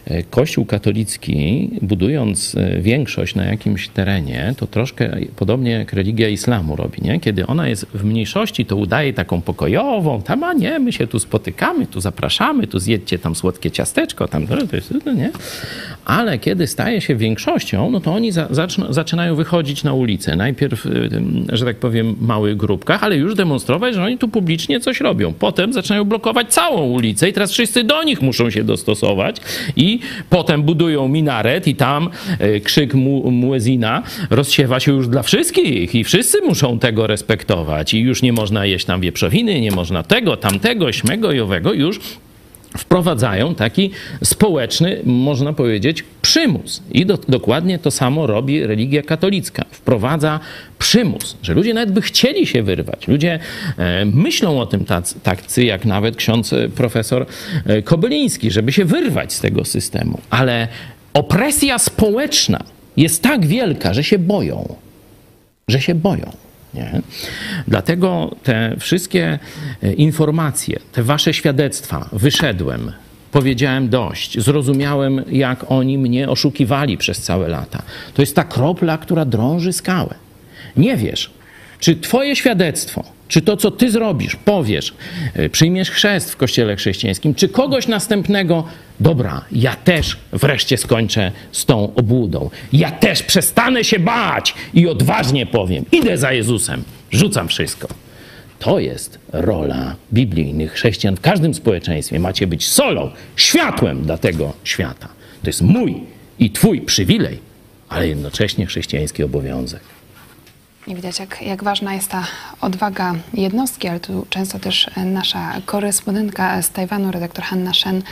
e, Kościół katolicki, budując e, większość na jakimś terenie, to troszkę podobnie jak religia islamu robi, nie? Kiedy ona jest w mniejszości, to udaje taką pokojową, tam, a nie, my się tu spotykamy, tu zapraszamy, tu zjedźcie tam słodkie ciasteczko, tam, to jest, no nie? Ale kiedy staje się większością, no to oni za, zaczynają wychodzić na ulicę. Najpierw, tym, że tak powiem, w małych grupkach, ale już demonstrować, że oni tu publicznie coś robią. Potem zaczynają blokować całą ulicę i teraz wszyscy do nich muszą się dostosować i potem budują minaret i tam y, krzyk mu, muezina rozsiewa się już dla wszystkich i wszyscy muszą tego respektować i już nie można jeść tam wieprzowiny, nie można tego, tamtego, śmego i owego, już wprowadzają taki społeczny, można powiedzieć, przymus. I do, dokładnie to samo robi religia katolicka. Wprowadza przymus, że ludzie nawet by chcieli się wyrwać. Ludzie e, myślą o tym tacy, tacy, jak nawet ksiądz e, profesor e, Kobyliński, żeby się wyrwać z tego systemu. Ale opresja społeczna jest tak wielka, że się boją że się boją. Nie? Dlatego te wszystkie e, informacje, te wasze świadectwa, wyszedłem, powiedziałem dość, zrozumiałem, jak oni mnie oszukiwali przez całe lata. To jest ta kropla, która drąży skałę. Nie wiesz, czy twoje świadectwo, czy to, co ty zrobisz, powiesz, e, przyjmiesz chrzest w kościele chrześcijańskim, czy kogoś następnego, dobra, ja też wreszcie skończę z tą obłudą. Ja też przestanę się bać i odważnie powiem, idę za Jezusem, rzucam wszystko. To jest rola biblijnych chrześcijan w każdym społeczeństwie. Macie być solą, światłem dla tego świata. To jest mój i twój przywilej, ale jednocześnie chrześcijański obowiązek. I widać, jak, jak ważna jest ta odwaga jednostki, ale tu często też nasza korespondentka z Tajwanu, redaktor Hanna Shen,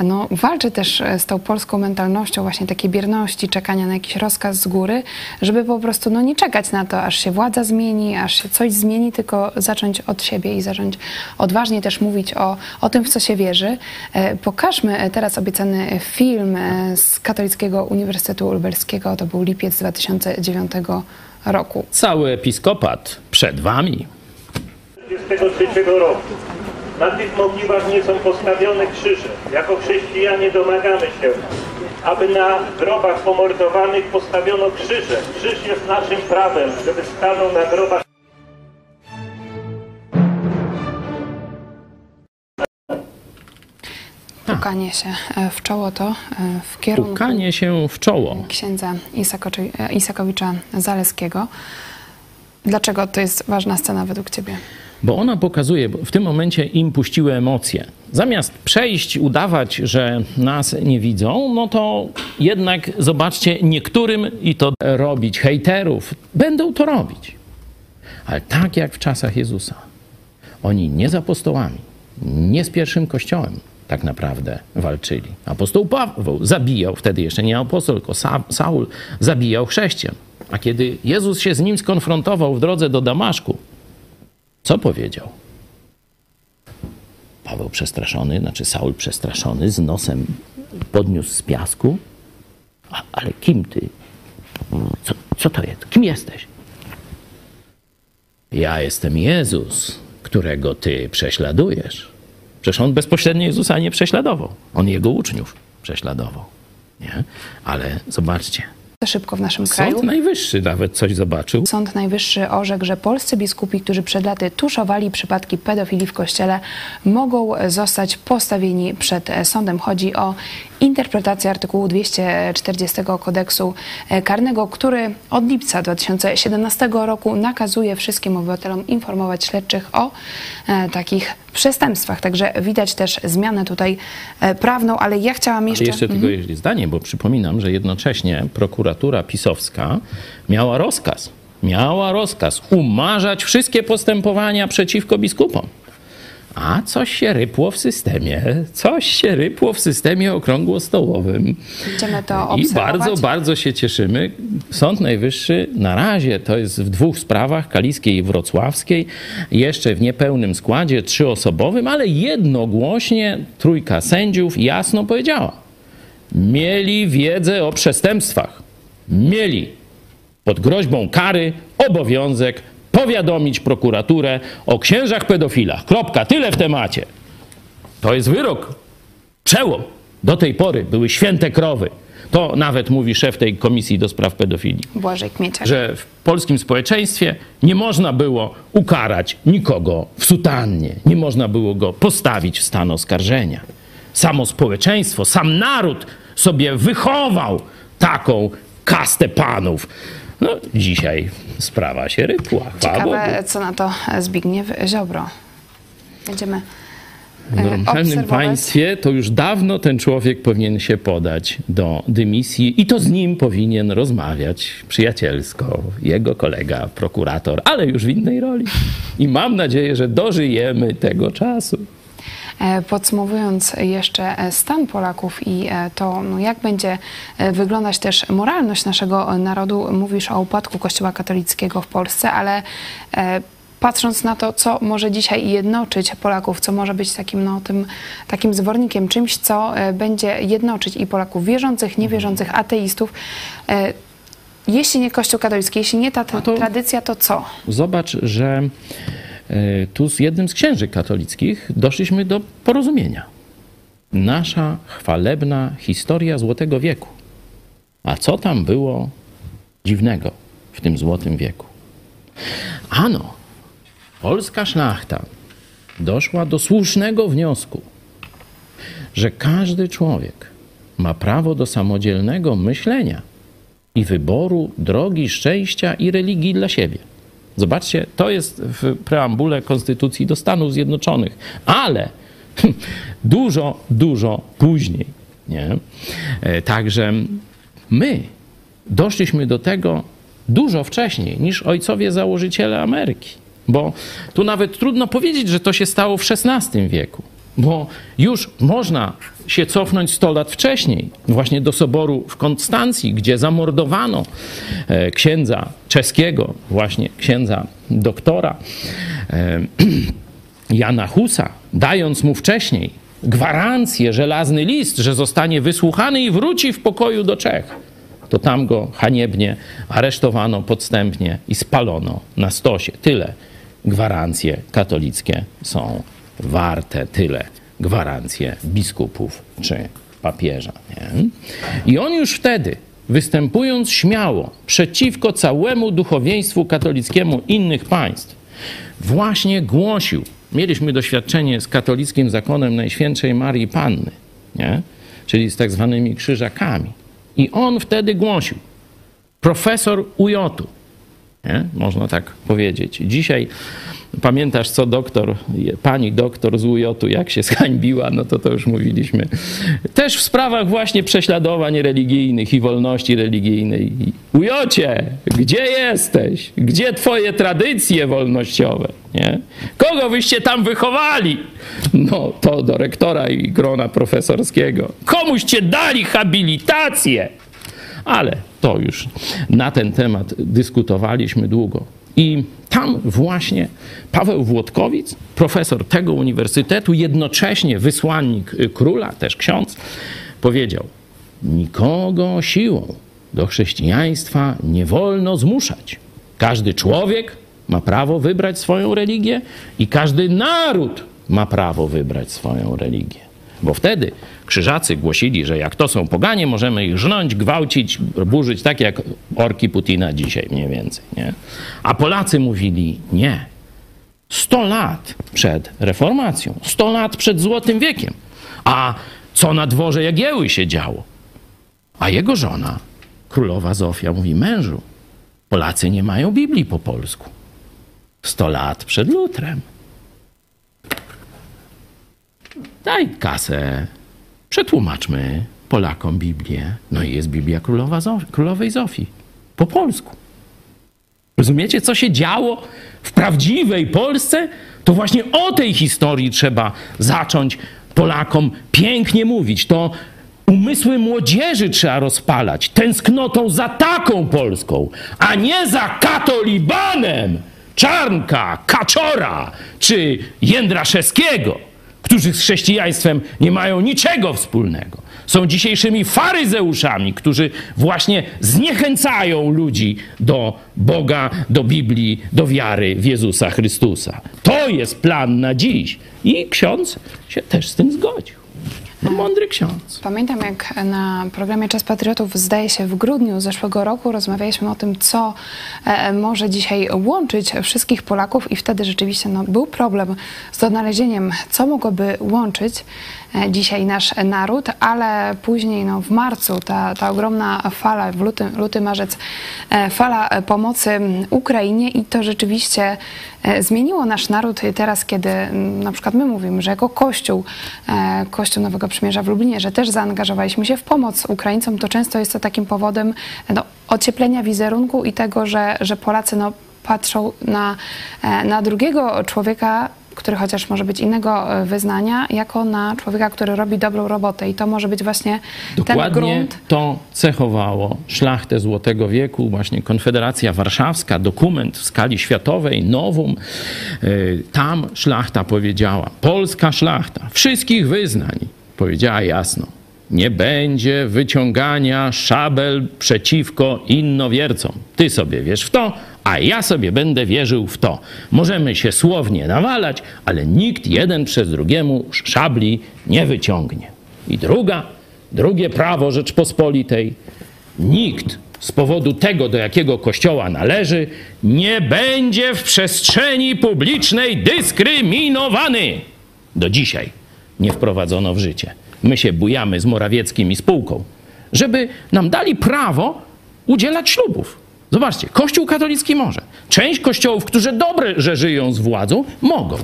no, walczy też z tą polską mentalnością właśnie takiej bierności, czekania na jakiś rozkaz z góry, żeby po prostu no, nie czekać na to, aż się władza zmieni, aż się coś zmieni, tylko zacząć od siebie i zacząć odważnie też mówić o, o tym, w co się wierzy. E, Pokażmy teraz obiecany film e, z Katolickiego Uniwersytetu Lubelskiego. To był lipiec 2009 roku. Cały episkopat przed wami. 23 roku. Na tych mogiłach nie są postawione krzyże. Jako chrześcijanie domagamy się, aby na grobach pomordowanych postawiono krzyże. Krzyż jest naszym prawem, żeby stanął na grobach Pukanie się e, w czoło to e, w kierunku Pukanie się w czoło. księdza e, Isakowicza Zaleskiego. Dlaczego to jest ważna scena według ciebie? Bo ona pokazuje, bo w tym momencie im puściły emocje. Zamiast przejść, udawać, że nas nie widzą, no to jednak zobaczcie, niektórym i to robić, hejterów, będą to robić. Ale tak jak w czasach Jezusa. Oni nie z apostołami, nie z pierwszym kościołem tak naprawdę walczyli. Apostoł Paweł zabijał, wtedy jeszcze nie apostoł, tylko Sa- Saul zabijał chrześcijan. A kiedy Jezus się z nim skonfrontował w drodze do Damaszku, co powiedział? Paweł przestraszony, znaczy Saul przestraszony, z nosem podniósł z piasku. A, ale kim ty? Co, co to jest? Kim jesteś? Ja jestem Jezus, którego ty prześladujesz. Przecież on bezpośrednio Jezusa nie prześladował. On jego uczniów prześladował. Nie? Ale zobaczcie, szybko w naszym kraju. Sąd Najwyższy nawet coś zobaczył. Sąd Najwyższy orzekł, że polscy biskupi, którzy przed laty tuszowali przypadki pedofilii w kościele, mogą zostać postawieni przed sądem. Chodzi o interpretację artykułu 240 kodeksu karnego, który od lipca 2017 roku nakazuje wszystkim obywatelom informować śledczych o e, takich przestępstwach. Także widać też zmianę tutaj e, prawną, ale ja chciałam jeszcze... Ale jeszcze tylko jeśli zdanie, bo przypominam, że jednocześnie prokuratura pisowska miała rozkaz, miała rozkaz umarzać wszystkie postępowania przeciwko biskupom. A coś się rypło w systemie, coś się rypło w systemie okrągłostołowym. Będziemy to I obserwować. bardzo, bardzo się cieszymy. Sąd Najwyższy na razie to jest w dwóch sprawach, kaliskiej i wrocławskiej, jeszcze w niepełnym składzie, trzyosobowym, ale jednogłośnie trójka sędziów jasno powiedziała. Mieli wiedzę o przestępstwach. Mieli pod groźbą kary obowiązek powiadomić prokuraturę o księżach pedofilach. Kropka, tyle w temacie. To jest wyrok. Przełom. Do tej pory były święte krowy. To nawet mówi szef tej komisji do spraw pedofilii, Błażej Kmieciak. że w polskim społeczeństwie nie można było ukarać nikogo w sutannie, nie można było go postawić w stan oskarżenia. Samo społeczeństwo, sam naród sobie wychował taką kastę panów. No, dzisiaj sprawa się rypła. Ciekawe, co na to Zbigniew Ziobro. Będziemy W e, normalnym państwie to już dawno ten człowiek powinien się podać do dymisji i to z nim powinien rozmawiać przyjacielsko, jego kolega, prokurator, ale już w innej roli. I mam nadzieję, że dożyjemy tego czasu. E, Podsumowując jeszcze e, stan Polaków i e, to, no jak będzie wyglądać też moralność naszego narodu, mówisz o upadku Kościoła katolickiego w Polsce, ale patrząc na to, co może dzisiaj jednoczyć Polaków, co może być takim, no, tym, takim zwornikiem, czymś, co będzie jednoczyć i Polaków wierzących, niewierzących, ateistów, jeśli nie Kościół katolicki, jeśli nie ta to- tradycja, to co? Zobacz, że tu z jednym z księży katolickich doszliśmy do porozumienia. Nasza chwalebna historia Złotego Wieku. A co tam było dziwnego w tym Złotym Wieku? Ano, polska szlachta doszła do słusznego wniosku, że każdy człowiek ma prawo do samodzielnego myślenia i wyboru drogi szczęścia i religii dla siebie. Zobaczcie, to jest w preambule Konstytucji do Stanów Zjednoczonych, ale dużo, dużo później. Nie? E, Także my doszliśmy do tego dużo wcześniej niż ojcowie założyciele Ameryki. Bo tu nawet trudno powiedzieć, że to się stało w XVI wieku, bo już można się cofnąć 100 lat wcześniej, właśnie do soboru w Konstancji, gdzie zamordowano e, księdza czeskiego, właśnie księdza doktora e, Jana Husa, dając mu wcześniej gwarancję, żelazny list, że zostanie wysłuchany i wróci w pokoju do Czech. To tam go haniebnie aresztowano podstępnie i spalono na stosie. Tyle. Gwarancje katolickie są warte, tyle gwarancje biskupów czy papieża. Nie? I on już wtedy, występując śmiało przeciwko całemu duchowieństwu katolickiemu innych państw, właśnie głosił. Mieliśmy doświadczenie z katolickim zakonem Najświętszej Marii Panny, nie? czyli z tak zwanymi krzyżakami. I on wtedy głosił, profesor UJ-u, nie? można tak powiedzieć. Dzisiaj pamiętasz, co doktor, pani doktor z UJ-u, jak się zhańbiła, no to to już mówiliśmy. Też w sprawach właśnie prześladowań religijnych i wolności religijnej. Ujocie, gdzie jesteś? Gdzie twoje tradycje wolnościowe? Nie? Kogo wyście tam wychowali? No to do rektora i grona profesorskiego. Komuście dali habilitację? Ale to już na ten temat dyskutowaliśmy długo. I tam właśnie Paweł Włodkowic, profesor tego uniwersytetu, jednocześnie wysłannik króla, też ksiądz, powiedział: Nikogo siłą do chrześcijaństwa nie wolno zmuszać. Każdy człowiek ma prawo wybrać swoją religię i każdy naród ma prawo wybrać swoją religię. Bo wtedy krzyżacy głosili, że jak to są poganie, możemy ich żnąć, gwałcić, burzyć, tak jak orki Putina dzisiaj mniej więcej. Nie? A Polacy mówili nie. 100 lat przed reformacją, 100 lat przed Złotym Wiekiem. A co na dworze Jagieły się działo? A jego żona, królowa Zofia, mówi: Mężu, Polacy nie mają Biblii po polsku. 100 lat przed Lutrem. Daj kasę, przetłumaczmy Polakom Biblię. No i jest Biblia Królowa Królowej Zofii po polsku. Rozumiecie, co się działo w prawdziwej Polsce? To właśnie o tej historii trzeba zacząć Polakom pięknie mówić. To umysły młodzieży trzeba rozpalać tęsknotą za taką Polską, a nie za katolibanem Czarnka, Kaczora czy Jędraszewskiego, którzy z chrześcijaństwem nie mają niczego wspólnego. Są dzisiejszymi faryzeuszami, którzy właśnie zniechęcają ludzi do Boga, do Biblii, do wiary w Jezusa Chrystusa. To jest plan na dziś. I ksiądz się też z tym zgodził. No, mądry ksiądz. Pamiętam, jak na programie Czas Patriotów, zdaje się, w grudniu zeszłego roku rozmawialiśmy o tym, co e, może dzisiaj łączyć wszystkich Polaków, i wtedy rzeczywiście no, był problem z odnalezieniem, co mogłoby łączyć e, dzisiaj nasz naród, ale później no, w marcu ta, ta ogromna fala, w luty, luty marzec, e, fala pomocy Ukrainie, i to rzeczywiście e, zmieniło nasz naród teraz, kiedy m, na przykład my mówimy, że jako Kościół, e, Kościół Nowego Przymierza w Lublinie, że też zaangażowaliśmy się w pomoc Ukraińcom, to często jest to takim powodem no, ocieplenia wizerunku i tego, że, że Polacy no, patrzą na, e, na drugiego człowieka, który chociaż może być innego e, wyznania, jako na człowieka, który robi dobrą robotę. I to może być właśnie ten Dokładnie grunt. to cechowało szlachtę Złotego Wieku, właśnie Konfederacja Warszawska, dokument w skali światowej, nowum. Y, Tam szlachta powiedziała, polska szlachta wszystkich wyznań powiedziała jasno, nie będzie wyciągania szabel przeciwko innowiercom. Ty sobie wierz w to, a ja sobie będę wierzył w to. Możemy się słownie nawalać, ale nikt jeden przez drugiemu szabli nie wyciągnie. I druga, drugie prawo Rzeczpospolitej. Nikt z powodu tego, do jakiego kościoła należy, nie będzie w przestrzeni publicznej dyskryminowany. Do dzisiaj nie wprowadzono w życie. My się bujamy z Morawieckim i spółką, żeby nam dali prawo udzielać ślubów. Zobaczcie, Kościół katolicki może. Część kościołów, którzy dobrze że żyją z władzą, mogą.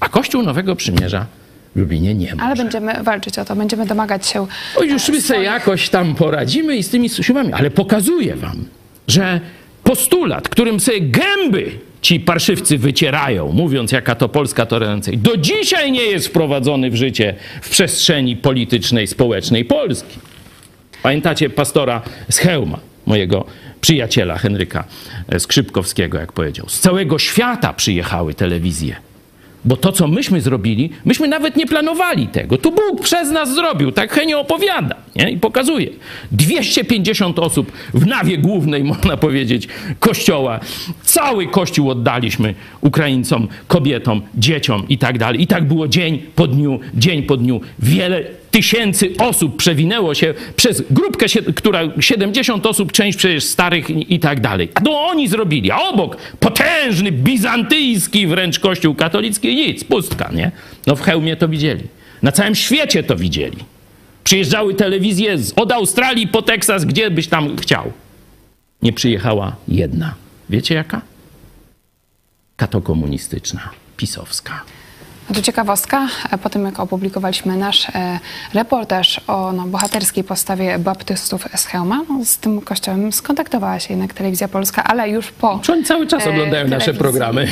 A Kościół Nowego Przymierza w Lublinie nie może. Ale będziemy walczyć o to, będziemy domagać się. Oj, już my sobie jakoś tam poradzimy i z tymi siłami, ale pokazuję wam, że postulat, którym sobie gęby ci parszywcy wycierają, mówiąc jaka to Polska to ręcej, do dzisiaj nie jest wprowadzony w życie w przestrzeni politycznej, społecznej Polski. Pamiętacie pastora z Chełma, mojego przyjaciela Henryka Skrzypkowskiego, jak powiedział. Z całego świata przyjechały telewizje. Bo to, co myśmy zrobili, myśmy nawet nie planowali tego. Tu Bóg przez nas zrobił, tak Henio opowiada nie? i pokazuje. 250 osób w nawie głównej, można powiedzieć, kościoła. Cały kościół oddaliśmy Ukraińcom, kobietom, dzieciom i tak dalej. I tak było dzień po dniu, dzień po dniu. Wiele tysięcy osób przewinęło się przez grupkę, która 70 osób, część przecież starych i tak dalej. A to oni zrobili, a obok potężny, bizantyjski wręcz kościół katolicki, nic, pustka, nie? No w Chełmie to widzieli. Na całym świecie to widzieli. Przyjeżdżały telewizje od Australii po Teksas, gdzie byś tam chciał. Nie przyjechała jedna. Wiecie jaka? Katokomunistyczna, pisowska. No to ciekawostka, e, po tym jak opublikowaliśmy nasz e, reportaż o no, bohaterskiej postawie baptystów z Chełma, no, z tym kościołem skontaktowała się jednak Telewizja Polska, ale już po Czy oni cały czas e, oglądają nasze programy?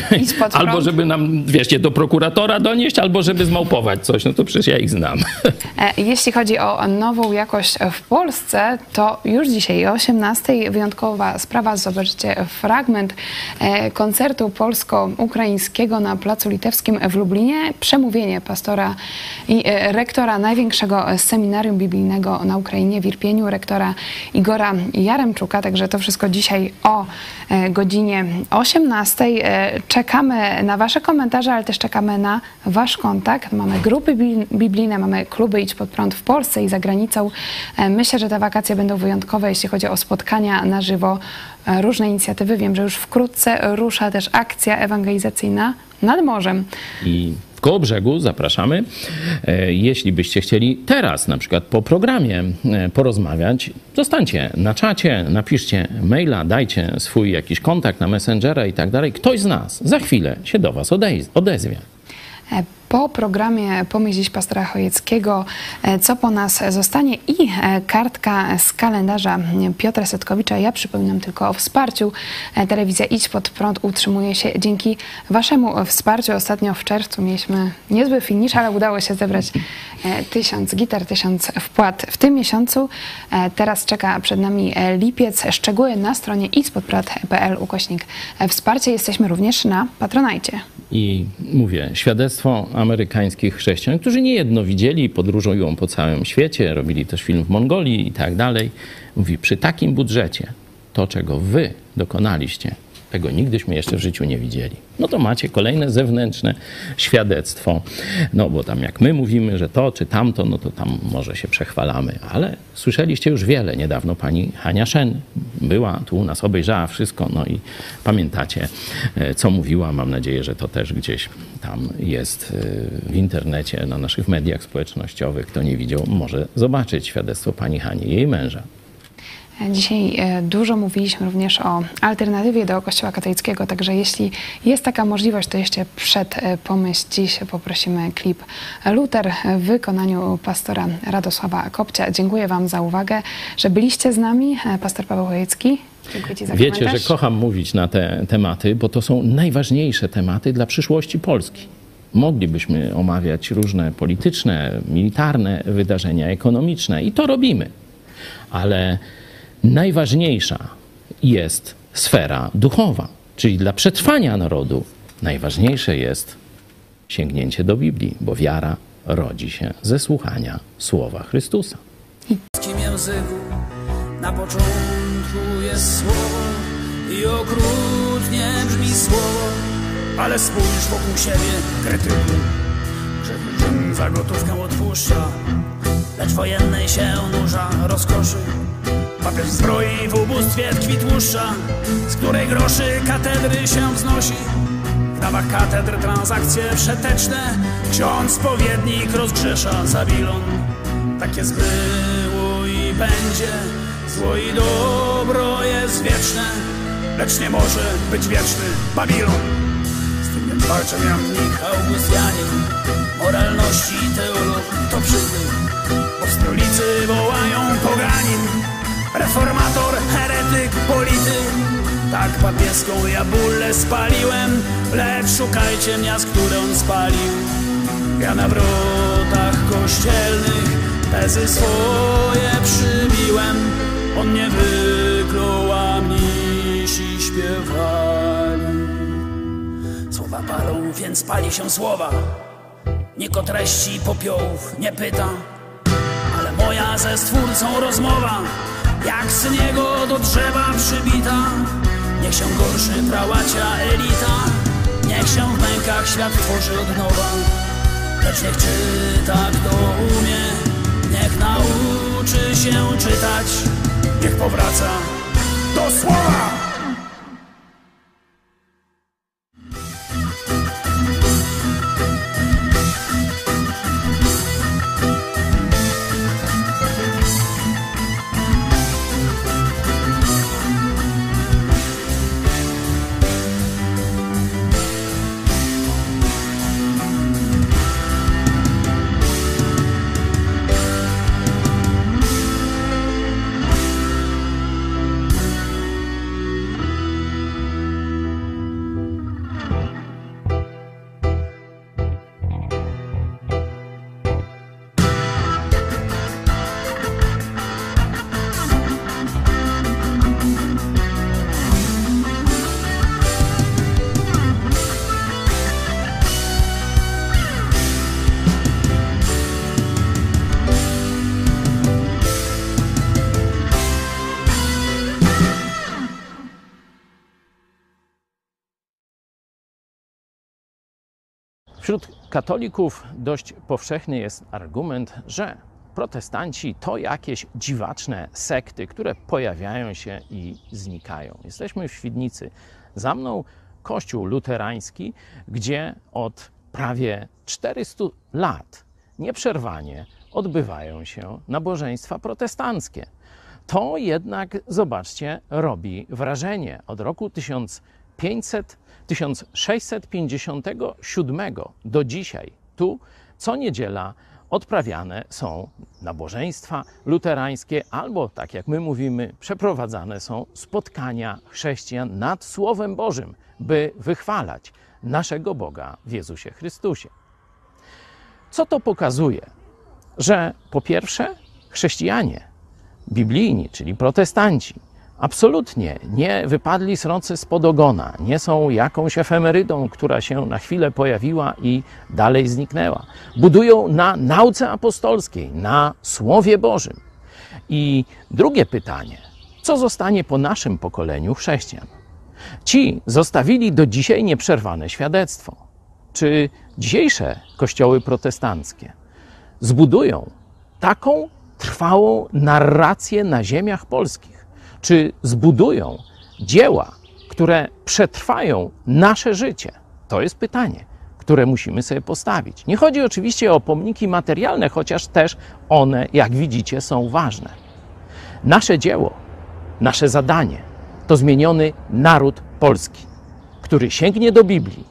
Albo żeby nam, wiecie, do prokuratora donieść, albo żeby zmałpować coś. No to przecież ja ich znam. Jeśli chodzi o nową jakość w Polsce, to już dzisiaj o 18 wyjątkowa sprawa. Zobaczcie fragment koncertu polsko-ukraińskiego na Placu Litewskim w Lublinie. Przemówienie pastora i e, rektora największego seminarium biblijnego na Ukrainie w Irpieniu, rektora Igora Jaremczuka. Także to wszystko dzisiaj o e, godzinie 18. E, Czekamy na Wasze komentarze, ale też czekamy na Wasz kontakt. Mamy grupy bi- biblijne, mamy kluby Idź Pod Prąd w Polsce i za granicą. Myślę, że te wakacje będą wyjątkowe, jeśli chodzi o spotkania na żywo, różne inicjatywy. Wiem, że już wkrótce rusza też akcja ewangelizacyjna nad morzem. I w Kołobrzegu zapraszamy. E, Jeśli byście chcieli teraz, na przykład po programie, e, porozmawiać, zostańcie na czacie, napiszcie maila, dajcie swój jakiś kontakt na Messengera i tak dalej. Ktoś z nas za chwilę się do Was odez- odezwie. Po programie Pomyśl dziś pastora Chojeckiego, e, co po nas zostanie i e, kartka z kalendarza Piotra Setkowicza. Ja przypominam tylko o wsparciu. E, Telewizja Idź Pod Prąd utrzymuje się dzięki Waszemu wsparciu. Ostatnio w czerwcu mieliśmy niezły finisz, ale udało się zebrać tysiąc gitar, tysiąc wpłat w tym miesiącu. Teraz czeka przed nami lipiec. Szczegóły na stronie idźpodprad.pl ukośnik wsparcie. Jesteśmy również na Patronajcie. I mówię, świadectwo amerykańskich chrześcijan, którzy niejedno widzieli, podróżują po całym świecie, robili też film w Mongolii i tak dalej. Mówi, przy takim budżecie, to czego wy dokonaliście, tego nigdyśmy jeszcze w życiu nie widzieli. No to macie kolejne zewnętrzne świadectwo. No bo tam jak my mówimy, że to czy tamto, no to tam może się przechwalamy. Ale słyszeliście już wiele. Niedawno pani Hania Szen była tu nas, obejrzała wszystko. No i pamiętacie, e, co mówiła. Mam nadzieję, że to też gdzieś tam jest e, w internecie, na naszych mediach społecznościowych. Kto nie widział, może zobaczyć świadectwo pani Hani jej męża. Dzisiaj e, dużo mówiliśmy również o alternatywie do Kościoła katolickiego, także jeśli jest taka możliwość, to jeszcze przed e, pomyśl dziś poprosimy klip Luter w wykonaniu pastora Radosława Kopcia. Dziękuję Wam za uwagę, że byliście z nami. E, Pastor Paweł Chojecki. Dziękuję Ci za Wiecie, że kocham mówić na te tematy, bo to są najważniejsze tematy dla przyszłości Polski. Moglibyśmy omawiać różne polityczne, militarne wydarzenia ekonomiczne i to robimy. Ale najważniejsza jest sfera duchowa, czyli dla przetrwania narodu najważniejsze jest sięgnięcie do Biblii, bo wiara rodzi się ze słuchania słowa Chrystusa. języku na początku jest słowo i okrutnie brzmi słowo, ale spójrz wokół siebie, krytyku, że za gotówkę odpuszcza, lecz wojennej się nurza rozkoszy. Papież zbroi w ubóstwie tkwi tłuszcza, z której groszy katedry się wznosi. W ramach katedr transakcje przeteczne, ksiądz spowiednik rozgrzesza Zabilon. Tak jest było i będzie, zło i dobro jest wieczne, lecz nie może być wieczny Babilon. Z walczę ja Michał Augustianin, moralności teolog to przybył, stolicy wołają poganin, reformator, heretyk, polityk. Tak papieską ja bullę spaliłem, lecz szukajcie miast, które on spalił. Ja na wrotach kościelnych tezy swoje przybiłem. On nie wyklął, a mnisi śpiewali. Słowa palą, więc pali się słowa. Nikt o treści popiołów nie pyta, moja ze stwórcą rozmowa, jak syn jego do drzewa przybita. Niech się gorszy prałacia elita, niech się w mękach świat tworzy od nowa. Lecz niech czyta kto umie, niech nauczy się czytać, niech powraca do słowa. Katolików dość powszechny jest argument, że protestanci to jakieś dziwaczne sekty, które pojawiają się i znikają. Jesteśmy w Świdnicy. Za mną kościół luterański, gdzie od prawie 400 lat nieprzerwanie odbywają się nabożeństwa protestanckie. To jednak, zobaczcie, robi wrażenie. Od roku 1500, 1657 do dzisiaj tu co niedziela odprawiane są nabożeństwa luterańskie, albo tak jak my mówimy, przeprowadzane są spotkania chrześcijan nad Słowem Bożym, by wychwalać naszego Boga w Jezusie Chrystusie. Co to pokazuje? Że po pierwsze, chrześcijanie biblijni, czyli protestanci, absolutnie nie wypadli z rący spod ogona, nie są jakąś efemerydą, która się na chwilę pojawiła i dalej zniknęła. Budują na nauce apostolskiej, na Słowie Bożym. I drugie pytanie, co zostanie po naszym pokoleniu chrześcijan? Ci zostawili do dzisiaj nieprzerwane świadectwo. Czy dzisiejsze kościoły protestanckie zbudują taką trwałą narrację na ziemiach polskich? Czy zbudują dzieła, które przetrwają nasze życie? To jest pytanie, które musimy sobie postawić. Nie chodzi oczywiście o pomniki materialne, chociaż też one, jak widzicie, są ważne. Nasze dzieło, nasze zadanie to zmieniony naród polski, który sięgnie do Biblii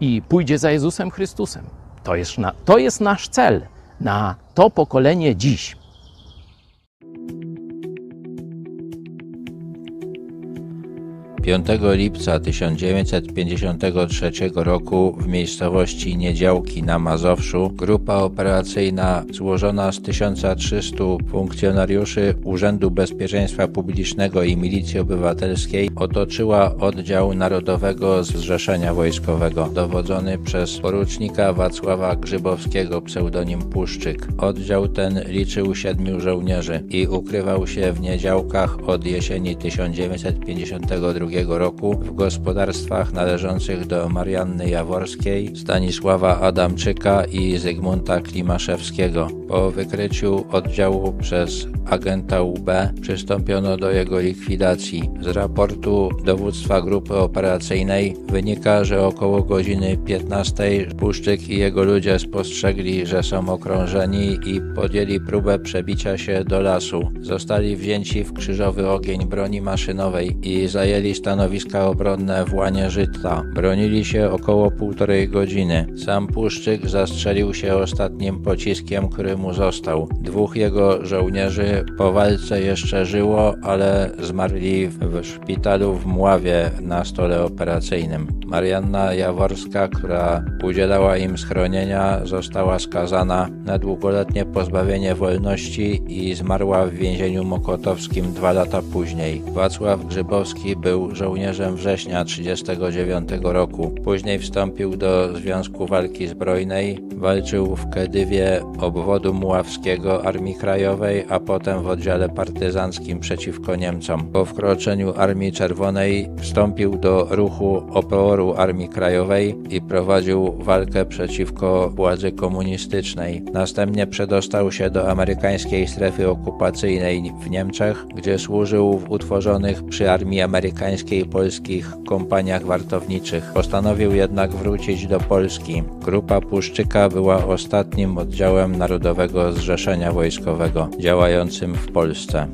i pójdzie za Jezusem Chrystusem. To jest, na, to jest nasz cel na to pokolenie dziś. 5 lipca 1953 roku w miejscowości Niedziałki na Mazowszu grupa operacyjna złożona z 1300 funkcjonariuszy Urzędu Bezpieczeństwa Publicznego i Milicji Obywatelskiej otoczyła oddział Narodowego Zrzeszenia Wojskowego dowodzony przez porucznika Wacława Grzybowskiego pseudonim Puszczyk. Oddział ten liczył siedmiu żołnierzy i ukrywał się w Niedziałkach od jesieni 1952 roku w gospodarstwach należących do Marianny Jaworskiej, Stanisława Adamczyka i Zygmunta Klimaszewskiego. Po wykryciu oddziału przez agenta UB przystąpiono do jego likwidacji. Z raportu dowództwa grupy operacyjnej wynika, że około godziny 15 Puszczyk i jego ludzie spostrzegli, że są okrążeni i podjęli próbę przebicia się do lasu. Zostali wzięci w krzyżowy ogień broni maszynowej i zajęli stanowiska obronne w łanie Żyta. Bronili się około półtorej godziny. Sam Puszczyk zastrzelił się ostatnim pociskiem, który mu został. Dwóch jego żołnierzy po walce jeszcze żyło, ale zmarli w szpitalu w Mławie na stole operacyjnym. Marianna Jaworska, która udzielała im schronienia, została skazana na długoletnie pozbawienie wolności i zmarła w więzieniu mokotowskim dwa lata później. Wacław Grzybowski był żołnierzem września 1939 roku. Później wstąpił do Związku Walki Zbrojnej, walczył w Kedywie obwodu muławskiego Armii Krajowej, a potem w oddziale partyzanckim przeciwko Niemcom. Po wkroczeniu Armii Czerwonej wstąpił do ruchu oporu Armii Krajowej i prowadził walkę przeciwko władzy komunistycznej. Następnie przedostał się do amerykańskiej strefy okupacyjnej w Niemczech, gdzie służył w utworzonych przy armii amerykańskiej polskich kompaniach wartowniczych. Postanowił jednak wrócić do Polski. Grupa Puszczyka była ostatnim oddziałem Narodowego Zrzeszenia Wojskowego działającym w Polsce.